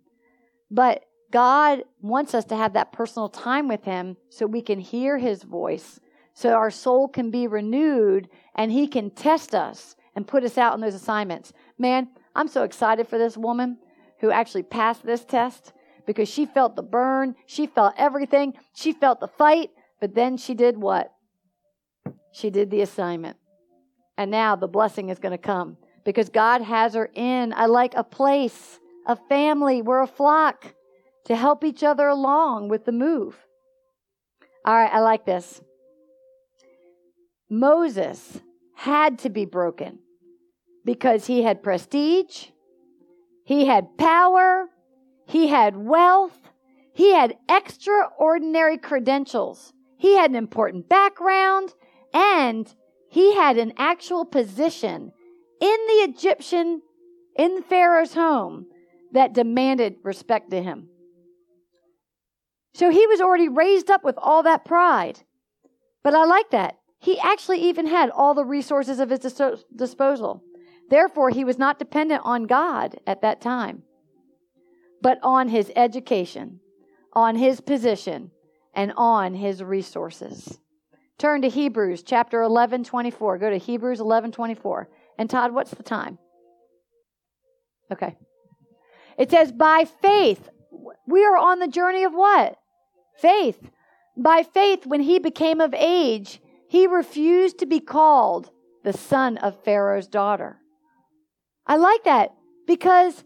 But God wants us to have that personal time with Him so we can hear His voice, so our soul can be renewed and He can test us and put us out on those assignments. Man, I'm so excited for this woman who actually passed this test because she felt the burn, she felt everything, she felt the fight, but then she did what? She did the assignment. And now the blessing is going to come because God has her in. I like a place, a family, we're a flock to help each other along with the move. All right, I like this. Moses had to be broken because he had prestige, he had power, he had wealth, he had extraordinary credentials. He had an important background and he had an actual position in the Egyptian, in Pharaoh's home that demanded respect to him. So he was already raised up with all that pride. But I like that. He actually even had all the resources of his dis- disposal. Therefore, he was not dependent on God at that time, but on his education, on his position, and on his resources. Turn to Hebrews chapter 11, 24. Go to Hebrews 11, 24. And Todd, what's the time? Okay. It says, by faith, we are on the journey of what? Faith. By faith, when he became of age, he refused to be called the son of Pharaoh's daughter. I like that because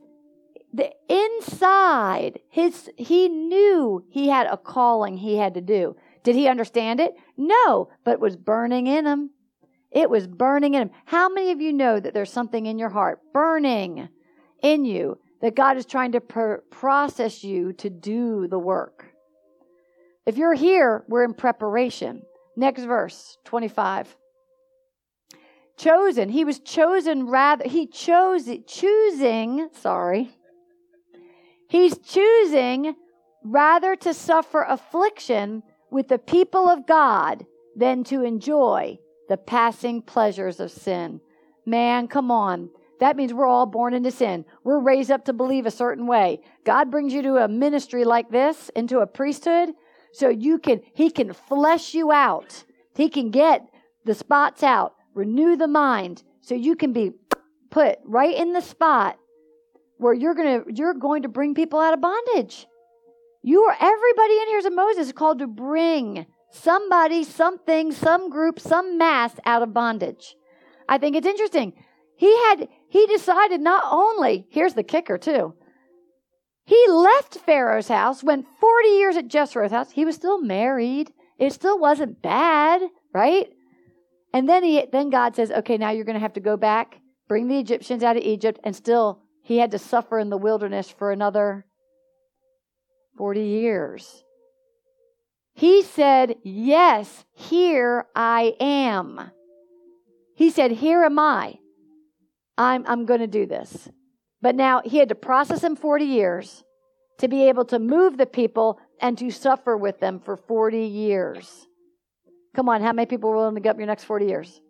the inside his he knew he had a calling he had to do. Did he understand it? No but it was burning in him. It was burning in him. How many of you know that there's something in your heart burning in you that god is trying to pr- process you to do the work if you're here we're in preparation next verse 25 chosen he was chosen rather he chose choosing sorry He's choosing rather to suffer affliction with the people of God than to enjoy the passing pleasures of sin. Man, come on. That means we're all born into sin. We're raised up to believe a certain way. God brings you to a ministry like this, into a priesthood, so you can, He can flesh you out. He can get the spots out, renew the mind, so you can be put right in the spot where you're going to you're going to bring people out of bondage. You are everybody in here is a Moses called to bring somebody, something, some group, some mass out of bondage. I think it's interesting. He had he decided not only, here's the kicker too. He left Pharaoh's house, went 40 years at Jethro's house. He was still married. It still wasn't bad, right? And then he then God says, "Okay, now you're going to have to go back, bring the Egyptians out of Egypt and still he had to suffer in the wilderness for another 40 years. He said, Yes, here I am. He said, Here am I. I'm, I'm going to do this. But now he had to process him 40 years to be able to move the people and to suffer with them for 40 years. Come on, how many people are willing to give up your next 40 years?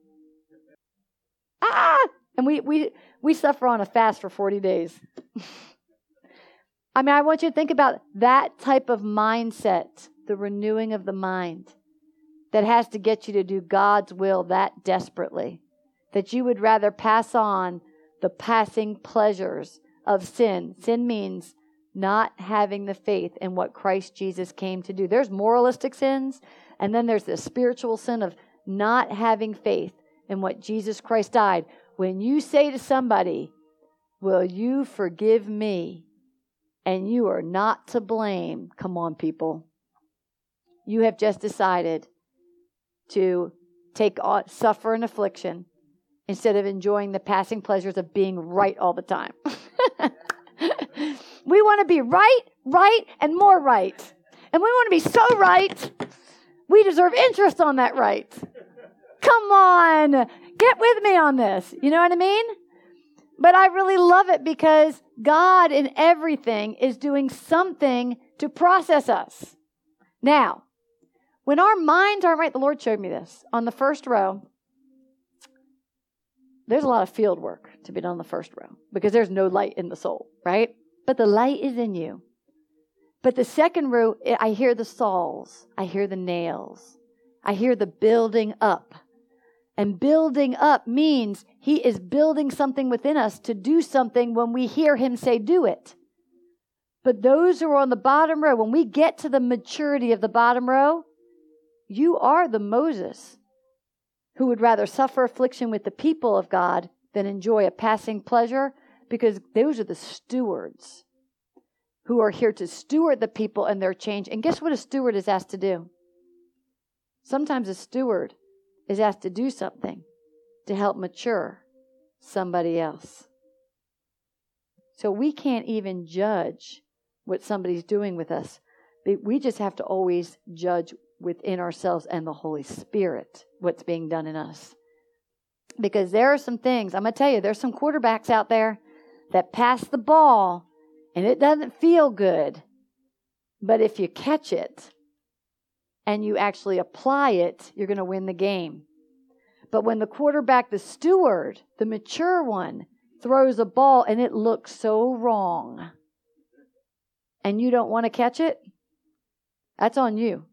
Ah! And we, we, we suffer on a fast for 40 days. I mean, I want you to think about that type of mindset, the renewing of the mind that has to get you to do God's will that desperately. That you would rather pass on the passing pleasures of sin. Sin means not having the faith in what Christ Jesus came to do. There's moralistic sins, and then there's the spiritual sin of not having faith in what Jesus Christ died. When you say to somebody, Will you forgive me? and you are not to blame. Come on, people. You have just decided to take on, suffer an affliction instead of enjoying the passing pleasures of being right all the time. we want to be right, right, and more right. And we want to be so right, we deserve interest on that right. Come on, get with me on this. You know what I mean? But I really love it because God in everything is doing something to process us. Now, when our minds aren't right, the Lord showed me this on the first row. There's a lot of field work to be done on the first row because there's no light in the soul, right? But the light is in you. But the second row, eh, I hear the saws, I hear the nails, I hear the building up. And building up means he is building something within us to do something when we hear him say, do it. But those who are on the bottom row, when we get to the maturity of the bottom row, you are the Moses who would rather suffer affliction with the people of God than enjoy a passing pleasure because those are the stewards who are here to steward the people and their change. And guess what a steward is asked to do? Sometimes a steward is asked to do something to help mature somebody else. So we can't even judge what somebody's doing with us. We just have to always judge within ourselves and the Holy Spirit what's being done in us. Because there are some things, I'm going to tell you, there's some quarterbacks out there that pass the ball and it doesn't feel good. But if you catch it, and you actually apply it, you're going to win the game. But when the quarterback, the steward, the mature one, throws a ball and it looks so wrong, and you don't want to catch it, that's on you.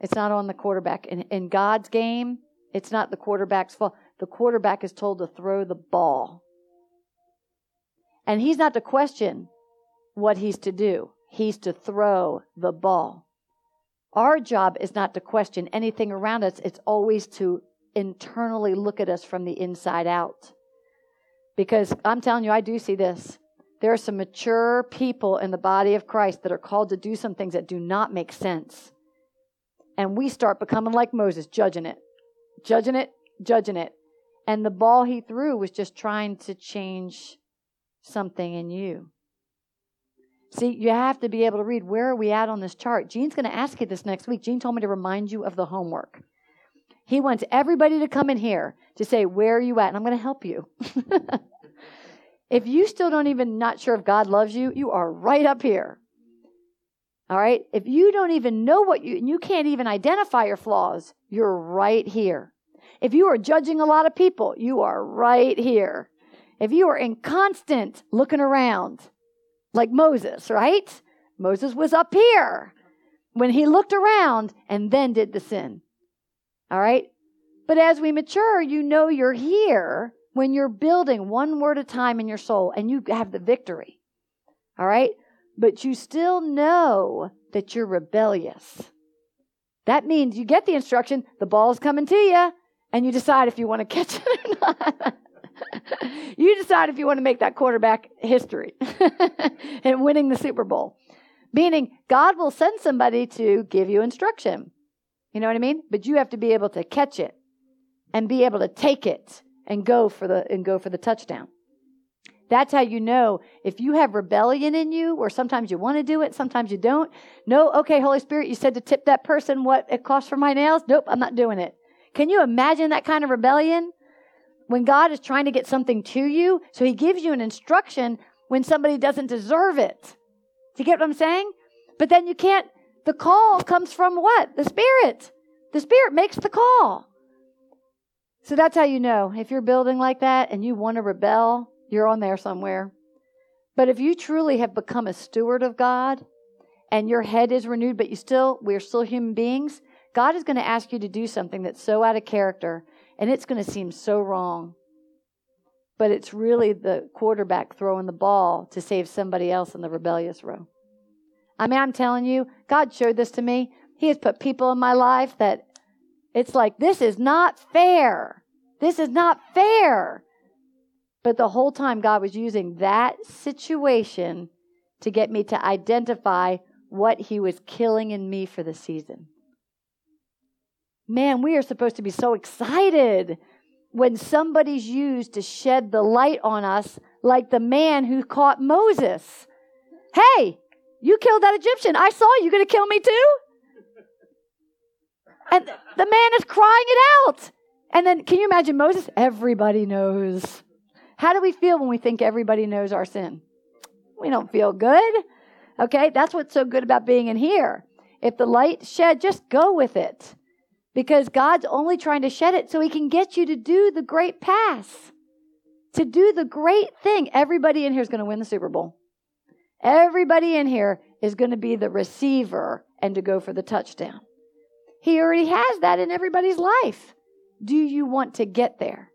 It's not on the quarterback. In, in God's game, it's not the quarterback's fault. The quarterback is told to throw the ball. And he's not to question what he's to do, he's to throw the ball. Our job is not to question anything around us, it's always to internally look at us from the inside out. Because I'm telling you, I do see this. There are some mature people in the body of Christ that are called to do some things that do not make sense. And we start becoming like Moses, judging it, judging it, judging it. And the ball he threw was just trying to change something in you. See, you have to be able to read where are we at on this chart. Gene's going to ask you this next week. Gene told me to remind you of the homework. He wants everybody to come in here to say, Where are you at? And I'm going to help you. if you still don't even not sure if God loves you, you are right up here. All right? If you don't even know what you you can't even identify your flaws, you're right here. If you are judging a lot of people, you are right here. If you are in constant looking around, like Moses, right? Moses was up here when he looked around and then did the sin. All right? But as we mature, you know you're here when you're building one word at a time in your soul and you have the victory. All right? But you still know that you're rebellious. That means you get the instruction, the ball's coming to you, and you decide if you want to catch it or not. you decide if you want to make that quarterback history and winning the Super Bowl. Meaning, God will send somebody to give you instruction. You know what I mean? But you have to be able to catch it and be able to take it and go for the and go for the touchdown. That's how you know if you have rebellion in you, or sometimes you want to do it, sometimes you don't. No, okay, Holy Spirit, you said to tip that person what it costs for my nails. Nope, I'm not doing it. Can you imagine that kind of rebellion? when God is trying to get something to you. So he gives you an instruction when somebody doesn't deserve it. Do you get what I'm saying? But then you can't, the call comes from what? The Spirit. The Spirit makes the call. So that's how you know. If you're building like that and you want to rebel, you're on there somewhere. But if you truly have become a steward of God and your head is renewed, but you still, we're still human beings, God is going to ask you to do something that's so out of character and it's going to seem so wrong. But it's really the quarterback throwing the ball to save somebody else in the rebellious row. I mean, I'm telling you, God showed this to me. He has put people in my life that it's like, this is not fair. This is not fair. But the whole time, God was using that situation to get me to identify what He was killing in me for the season. Man, we are supposed to be so excited when somebody's used to shed the light on us, like the man who caught Moses. Hey, you killed that Egyptian. I saw you. going to kill me too? And the man is crying it out. And then, can you imagine Moses? Everybody knows. How do we feel when we think everybody knows our sin? We don't feel good. Okay, that's what's so good about being in here. If the light shed, just go with it. Because God's only trying to shed it so He can get you to do the great pass, to do the great thing. Everybody in here is going to win the Super Bowl. Everybody in here is going to be the receiver and to go for the touchdown. He already has that in everybody's life. Do you want to get there?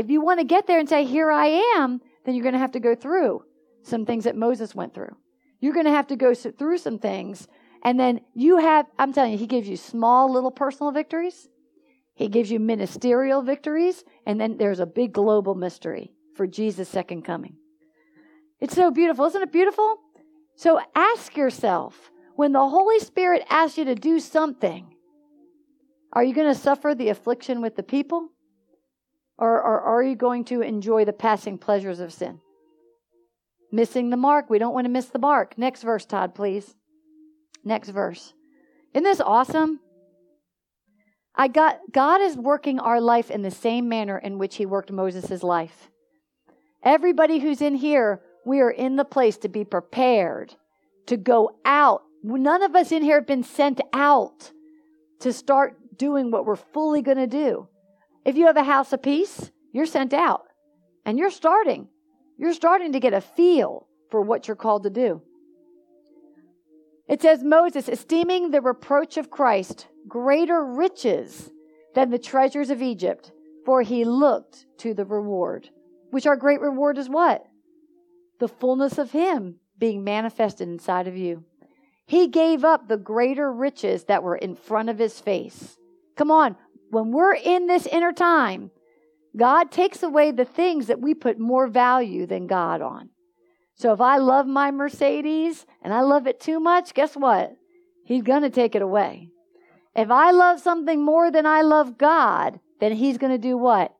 If you want to get there and say, Here I am, then you're going to have to go through some things that Moses went through. You're going to have to go through some things. And then you have, I'm telling you, he gives you small little personal victories. He gives you ministerial victories. And then there's a big global mystery for Jesus' second coming. It's so beautiful. Isn't it beautiful? So ask yourself when the Holy Spirit asks you to do something, are you going to suffer the affliction with the people? Or, or are you going to enjoy the passing pleasures of sin? Missing the mark. We don't want to miss the mark. Next verse, Todd, please. Next verse. Isn't this awesome? I got God is working our life in the same manner in which he worked Moses' life. Everybody who's in here, we are in the place to be prepared to go out. None of us in here have been sent out to start doing what we're fully going to do. If you have a house of peace, you're sent out and you're starting. You're starting to get a feel for what you're called to do. It says Moses, esteeming the reproach of Christ greater riches than the treasures of Egypt, for he looked to the reward. Which our great reward is what? The fullness of him being manifested inside of you. He gave up the greater riches that were in front of his face Come on, when we're in this inner time, God takes away the things that we put more value than God on. So if I love my Mercedes and I love it too much, guess what? He's going to take it away. If I love something more than I love God, then He's going to do what?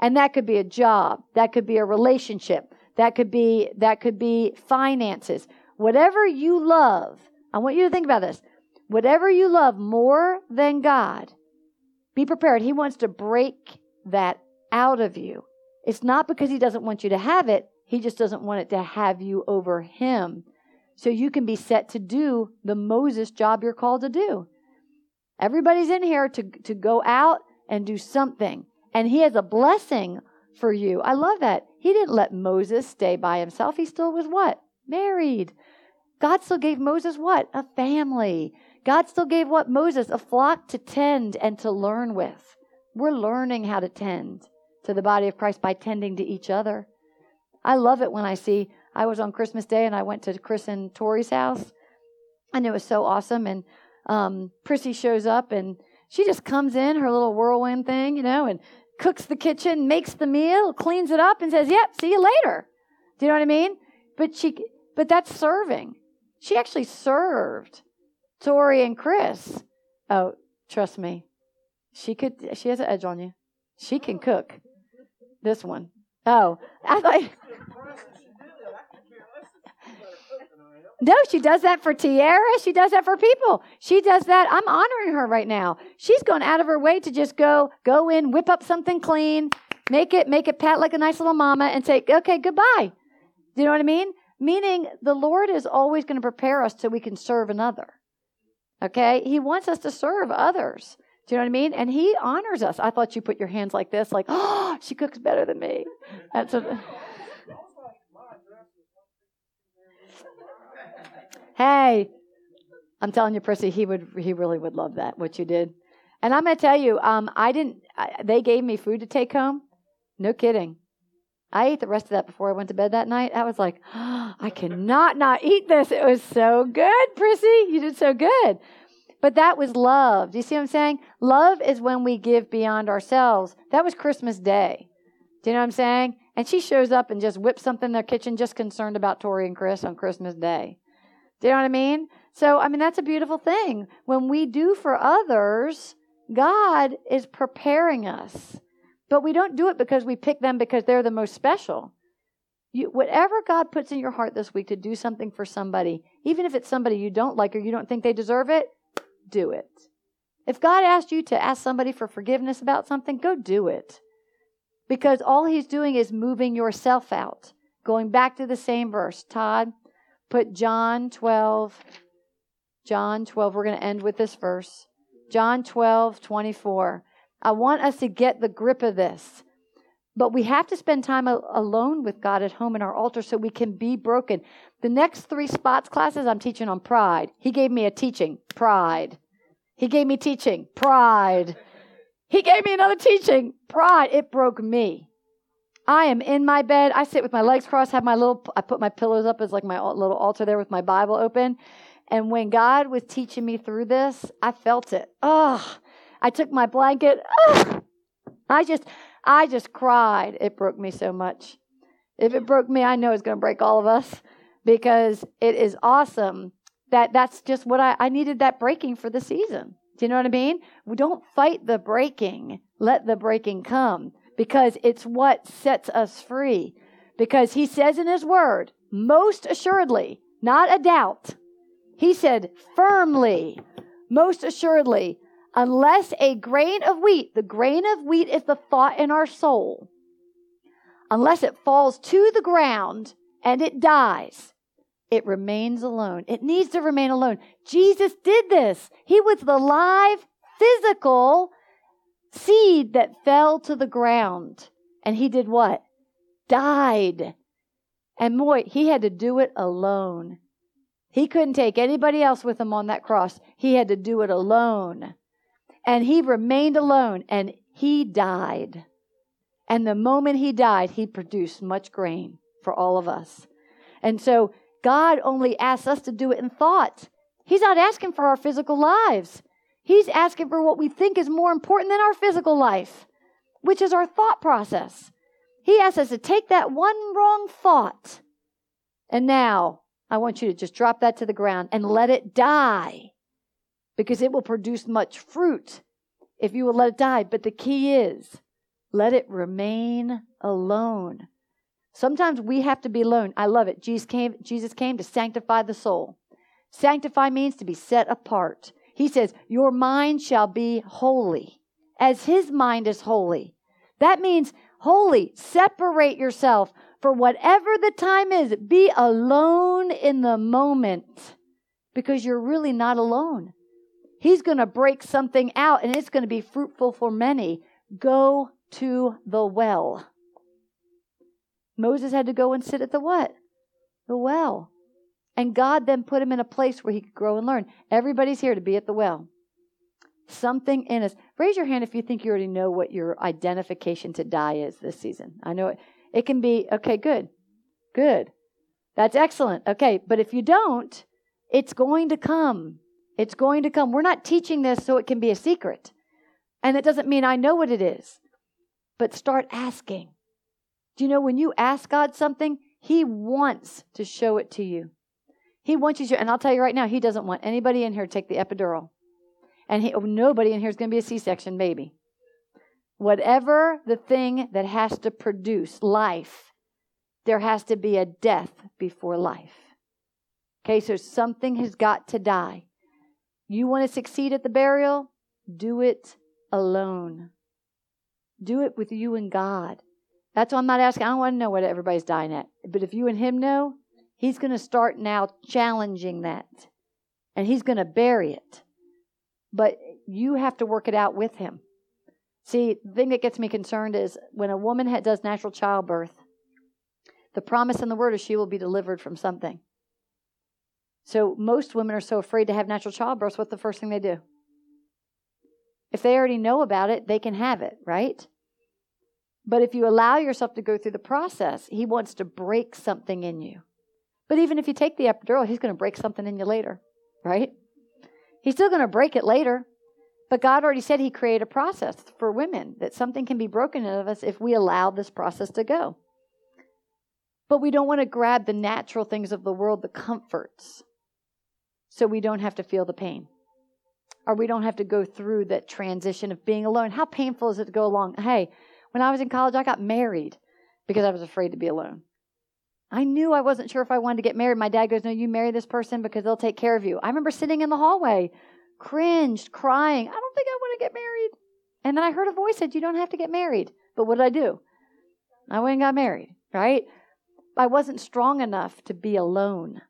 And that could be a job, that could be a relationship, that could be that could be finances. Whatever you love, I want you to think about this. Whatever you love more than God, be prepared. He wants to break that out of you. It's not because he doesn't want you to have it, he just doesn't want it to have you over him. So you can be set to do the Moses job you're called to do. Everybody's in here to, to go out and do something. And he has a blessing for you. I love that. He didn't let Moses stay by himself. He still was what? Married. God still gave Moses what? A family. God still gave what? Moses, a flock to tend and to learn with. We're learning how to tend to the body of Christ by tending to each other. I love it when I see, I was on Christmas Day and I went to Chris and Tori's house and it was so awesome. And um, Prissy shows up and she just comes in, her little whirlwind thing, you know, and cooks the kitchen, makes the meal, cleans it up, and says, "Yep, see you later." Do you know what I mean? But she, but that's serving. She actually served. Tori and Chris. Oh, trust me. She could she has an edge on you. She can cook. This one. Oh. I thought No, she does that for Tiara. She does that for people. She does that. I'm honoring her right now. She's going out of her way to just go, go in, whip up something clean, make it, make it pat like a nice little mama, and say, okay, goodbye. Do you know what I mean? Meaning the Lord is always going to prepare us so we can serve another. Okay? He wants us to serve others. Do you know what I mean? And he honors us. I thought you put your hands like this, like, oh, she cooks better than me. That's a. hey, I'm telling you, Prissy, he would, he really would love that what you did. And I'm to tell you, um, I didn't. I, they gave me food to take home. No kidding. I ate the rest of that before I went to bed that night. I was like, oh, I cannot not eat this. It was so good, Prissy. You did so good. But that was love. Do you see what I'm saying? Love is when we give beyond ourselves. That was Christmas Day. Do you know what I'm saying? And she shows up and just whips something in their kitchen, just concerned about Tori and Chris on Christmas Day. Do you know what I mean? So, I mean, that's a beautiful thing. When we do for others, God is preparing us. But we don't do it because we pick them because they're the most special. You, whatever God puts in your heart this week to do something for somebody, even if it's somebody you don't like or you don't think they deserve it, do it. If God asked you to ask somebody for forgiveness about something, go do it. Because all He's doing is moving yourself out. Going back to the same verse, Todd, put John 12, John 12, we're going to end with this verse. John 12, 24. I want us to get the grip of this. But we have to spend time alone with God at home in our altar so we can be broken. The next three spots classes, I'm teaching on pride. He gave me a teaching, pride. He gave me teaching, pride. He gave me another teaching, pride. It broke me. I am in my bed. I sit with my legs crossed, have my little, I put my pillows up as like my little altar there with my Bible open. And when God was teaching me through this, I felt it. Oh, I took my blanket. Ugh. I just, I just cried. It broke me so much. If it broke me, I know it's going to break all of us because it is awesome that that's just what I, I needed that breaking for the season. Do you know what I mean? We don't fight the breaking. Let the breaking come because it's what sets us free. Because he says in his word, most assuredly, not a doubt. He said firmly, most assuredly, unless a grain of wheat, the grain of wheat is the thought in our soul, unless it falls to the ground and it dies, it remains alone. It needs to remain alone. Jesus did this. He was the live, physical seed that fell to the ground. And he did what? Died. And boy, he had to do it alone. He couldn't take anybody else with him on that cross. He had to do it alone. And he remained alone and he died. And the moment he died, he produced much grain for all of us. And so God only asks us to do it in thought. He's not asking for our physical lives. He's asking for what we think is more important than our physical life, which is our thought process. He asks us to take that one wrong thought. And now I want you to just drop that to the ground and let it die because it will produce much fruit if you will let it die. But the key is let it remain alone. Sometimes we have to be alone. I love it. Jesus came, Jesus came to sanctify the soul. Sanctify means to be set apart. He says, Your mind shall be holy, as his mind is holy. That means holy. Separate yourself for whatever the time is. Be alone in the moment because you're really not alone. He's going to break something out and it's going to be fruitful for many. Go to the well. Moses had to go and sit at the what? The well. And God then put him in a place where he could grow and learn. Everybody's here to be at the well. Something in us. Raise your hand if you think you already know what your identification to die is this season. I know it. It can be, okay, good. Good. That's excellent. Okay, but if you don't, it's going to come. It's going to come. We're not teaching this so it can be a secret. And it doesn't mean I know what it is. But start asking. Do you know when you ask God something, He wants to show it to you. He wants you to, and I'll tell you right now, He doesn't want anybody in here to take the epidural. And he, oh, nobody in here is going to be a C section baby. Whatever the thing that has to produce life, there has to be a death before life. Okay, so something has got to die. You want to succeed at the burial? Do it alone. Do it with you and God. That's why I'm not asking. I don't want to know what everybody's dying at. But if you and Him know, He's going to start now challenging that. And He's going to bury it. But you have to work it out with him. See, the thing that gets me concerned is when a woman does natural childbirth, the promise in the word is she will be delivered from something. So most women are so afraid to have natural childbirth, what's the first thing they do? If they already know about it, they can have it, right? But if you allow yourself to go through the process, he wants to break something in you. But even if you take the epidural, he's going to break something in you later, right? He's still going to break it later. But God already said he created a process for women that something can be broken out of us if we allow this process to go. But we don't want to grab the natural things of the world, the comforts, so we don't have to feel the pain. Or we don't have to go through that transition of being alone. How painful is it to go along? Hey, when I was in college, I got married because I was afraid to be alone. I knew I wasn't sure if I wanted to get married. My dad goes, No, you marry this person because they'll take care of you. I remember sitting in the hallway, cringed, crying. I don't think I want to get married. And then I heard a voice said, You don't have to get married. But what did I do? I went and got married, right? I wasn't strong enough to be alone.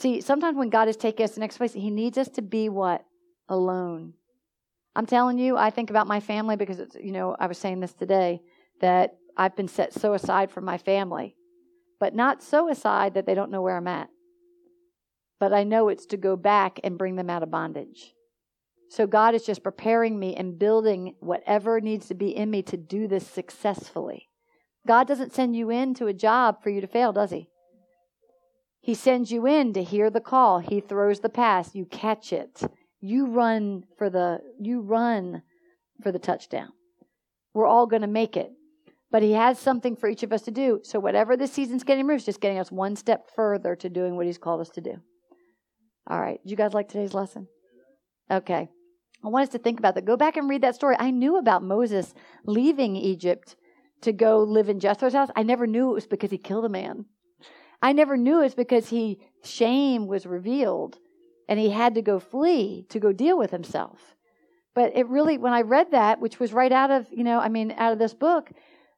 See, sometimes when God is taking us to the next place, He needs us to be what? Alone. I'm telling you, I think about my family because it's, you know, I was saying this today that I've been set so aside from my family, but not so aside that they don't know where I'm at. But I know it's to go back and bring them out of bondage. So God is just preparing me and building whatever needs to be in me to do this successfully. God doesn't send you into a job for you to fail, does He? He sends you in to hear the call. He throws the pass. You catch it. You run for the you run for the touchdown. We're all going to make it. But he has something for each of us to do. So whatever this season's getting is just getting us one step further to doing what he's called us to do. All right. Did you guys like today's lesson? Okay. I want us to think about that. Go back and read that story. I knew about Moses leaving Egypt to go live in Jethro's house. I never knew it was because he killed a man. I never knew it was because he shame was revealed and he had to go flee to go deal with himself. But it really, when I read that, which was right out of, you know, I mean, out of this book,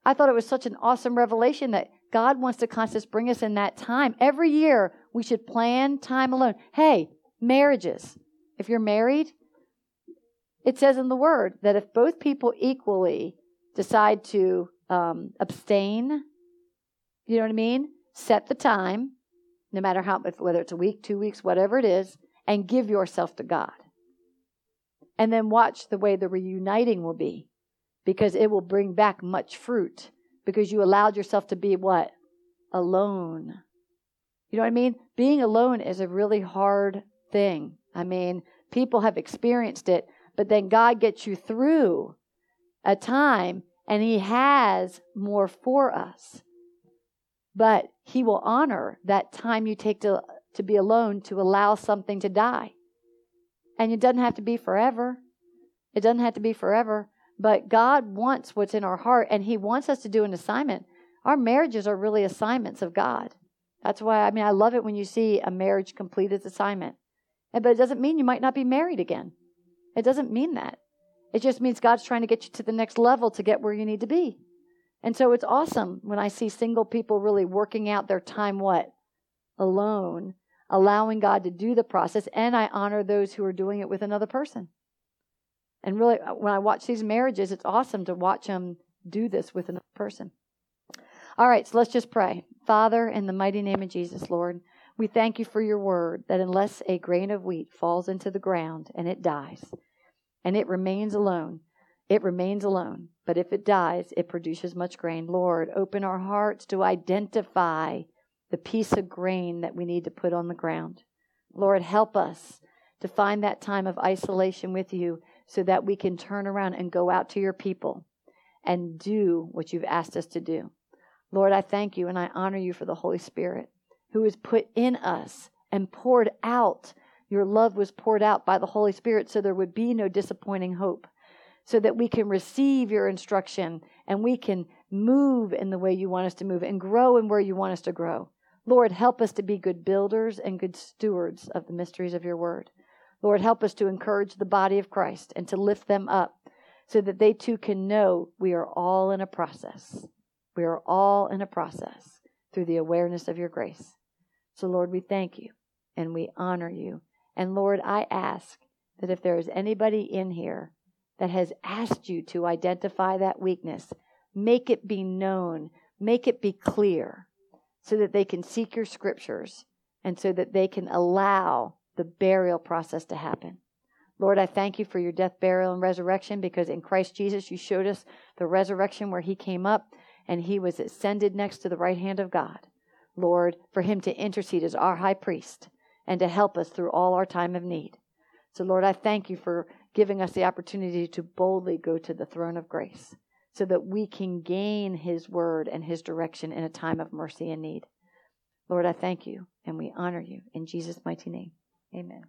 I thought it was such an awesome revelation that God wants to constantly bring us in that time. Every year, we should plan time alone. Hey, marriages. If you're married, it says in the word that if both people equally decide to um, abstain, you know what I mean? Set the time, no matter how, whether it's a week, two weeks, whatever it is, and give yourself to God. And then watch the way the reuniting will be because it will bring back much fruit because you allowed yourself to be what? Alone. You know what I mean? Being alone is a really hard thing. I mean, people have experienced it, but then God gets you through a time and He has more for us. But He will honor that time you take to, to be alone to allow something to die. And it doesn't have to be forever. It doesn't have to be forever. But God wants what's in our heart, and He wants us to do an assignment. Our marriages are really assignments of God. That's why, I mean, I love it when you see a marriage complete its assignment. But it doesn't mean you might not be married again. It doesn't mean that. It just means God's trying to get you to the next level to get where you need to be. And so it's awesome when I see single people really working out their time what? Alone, allowing God to do the process, and I honor those who are doing it with another person. And really, uh, when I watch these marriages, it's awesome to watch them do this with another person. All right, so let's just pray. Father, in the mighty name of Jesus, Lord, we thank you for your word that unless a grain of wheat falls into the ground and it dies, and it remains alone, it remains alone. But if it dies, it produces much grain. Lord, open our hearts to identify the piece of grain that we need to put on the ground. Lord, help us to find that time of isolation with you so that we can turn around and go out to your people and do what you've asked us to do. Lord, I thank you and I honor you for the Holy Spirit who is put in us and poured out. Your love was poured out by the Holy Spirit so there would be no disappointing hope, so that we can receive your instruction and we can move in the way you want us to move and grow in where you want us to grow. Lord, help us to be good builders and good stewards of the mysteries of your word. Lord, help us to encourage the body of Christ and to lift them up so that they too can know we are all in a process. We are all in a process through the awareness of your grace. So, Lord, we thank you and we honor you. And Lord, I ask that if there is anybody in here that has asked you to identify that weakness, make it be known, make it be clear, so that they can seek your scriptures and so that they can allow the burial process to happen. Lord, I thank you for your death, burial, and resurrection because in Christ Jesus you showed us the resurrection where he came up and he was ascended next to the right hand of God. Lord, for him to intercede as our high priest and to help us through all our time of need. So, Lord, I thank you for giving us the opportunity to boldly go to the throne of grace so that we can gain his word and his direction in a time of mercy and need. Lord, I thank you and we honor you in Jesus' mighty name. Amen.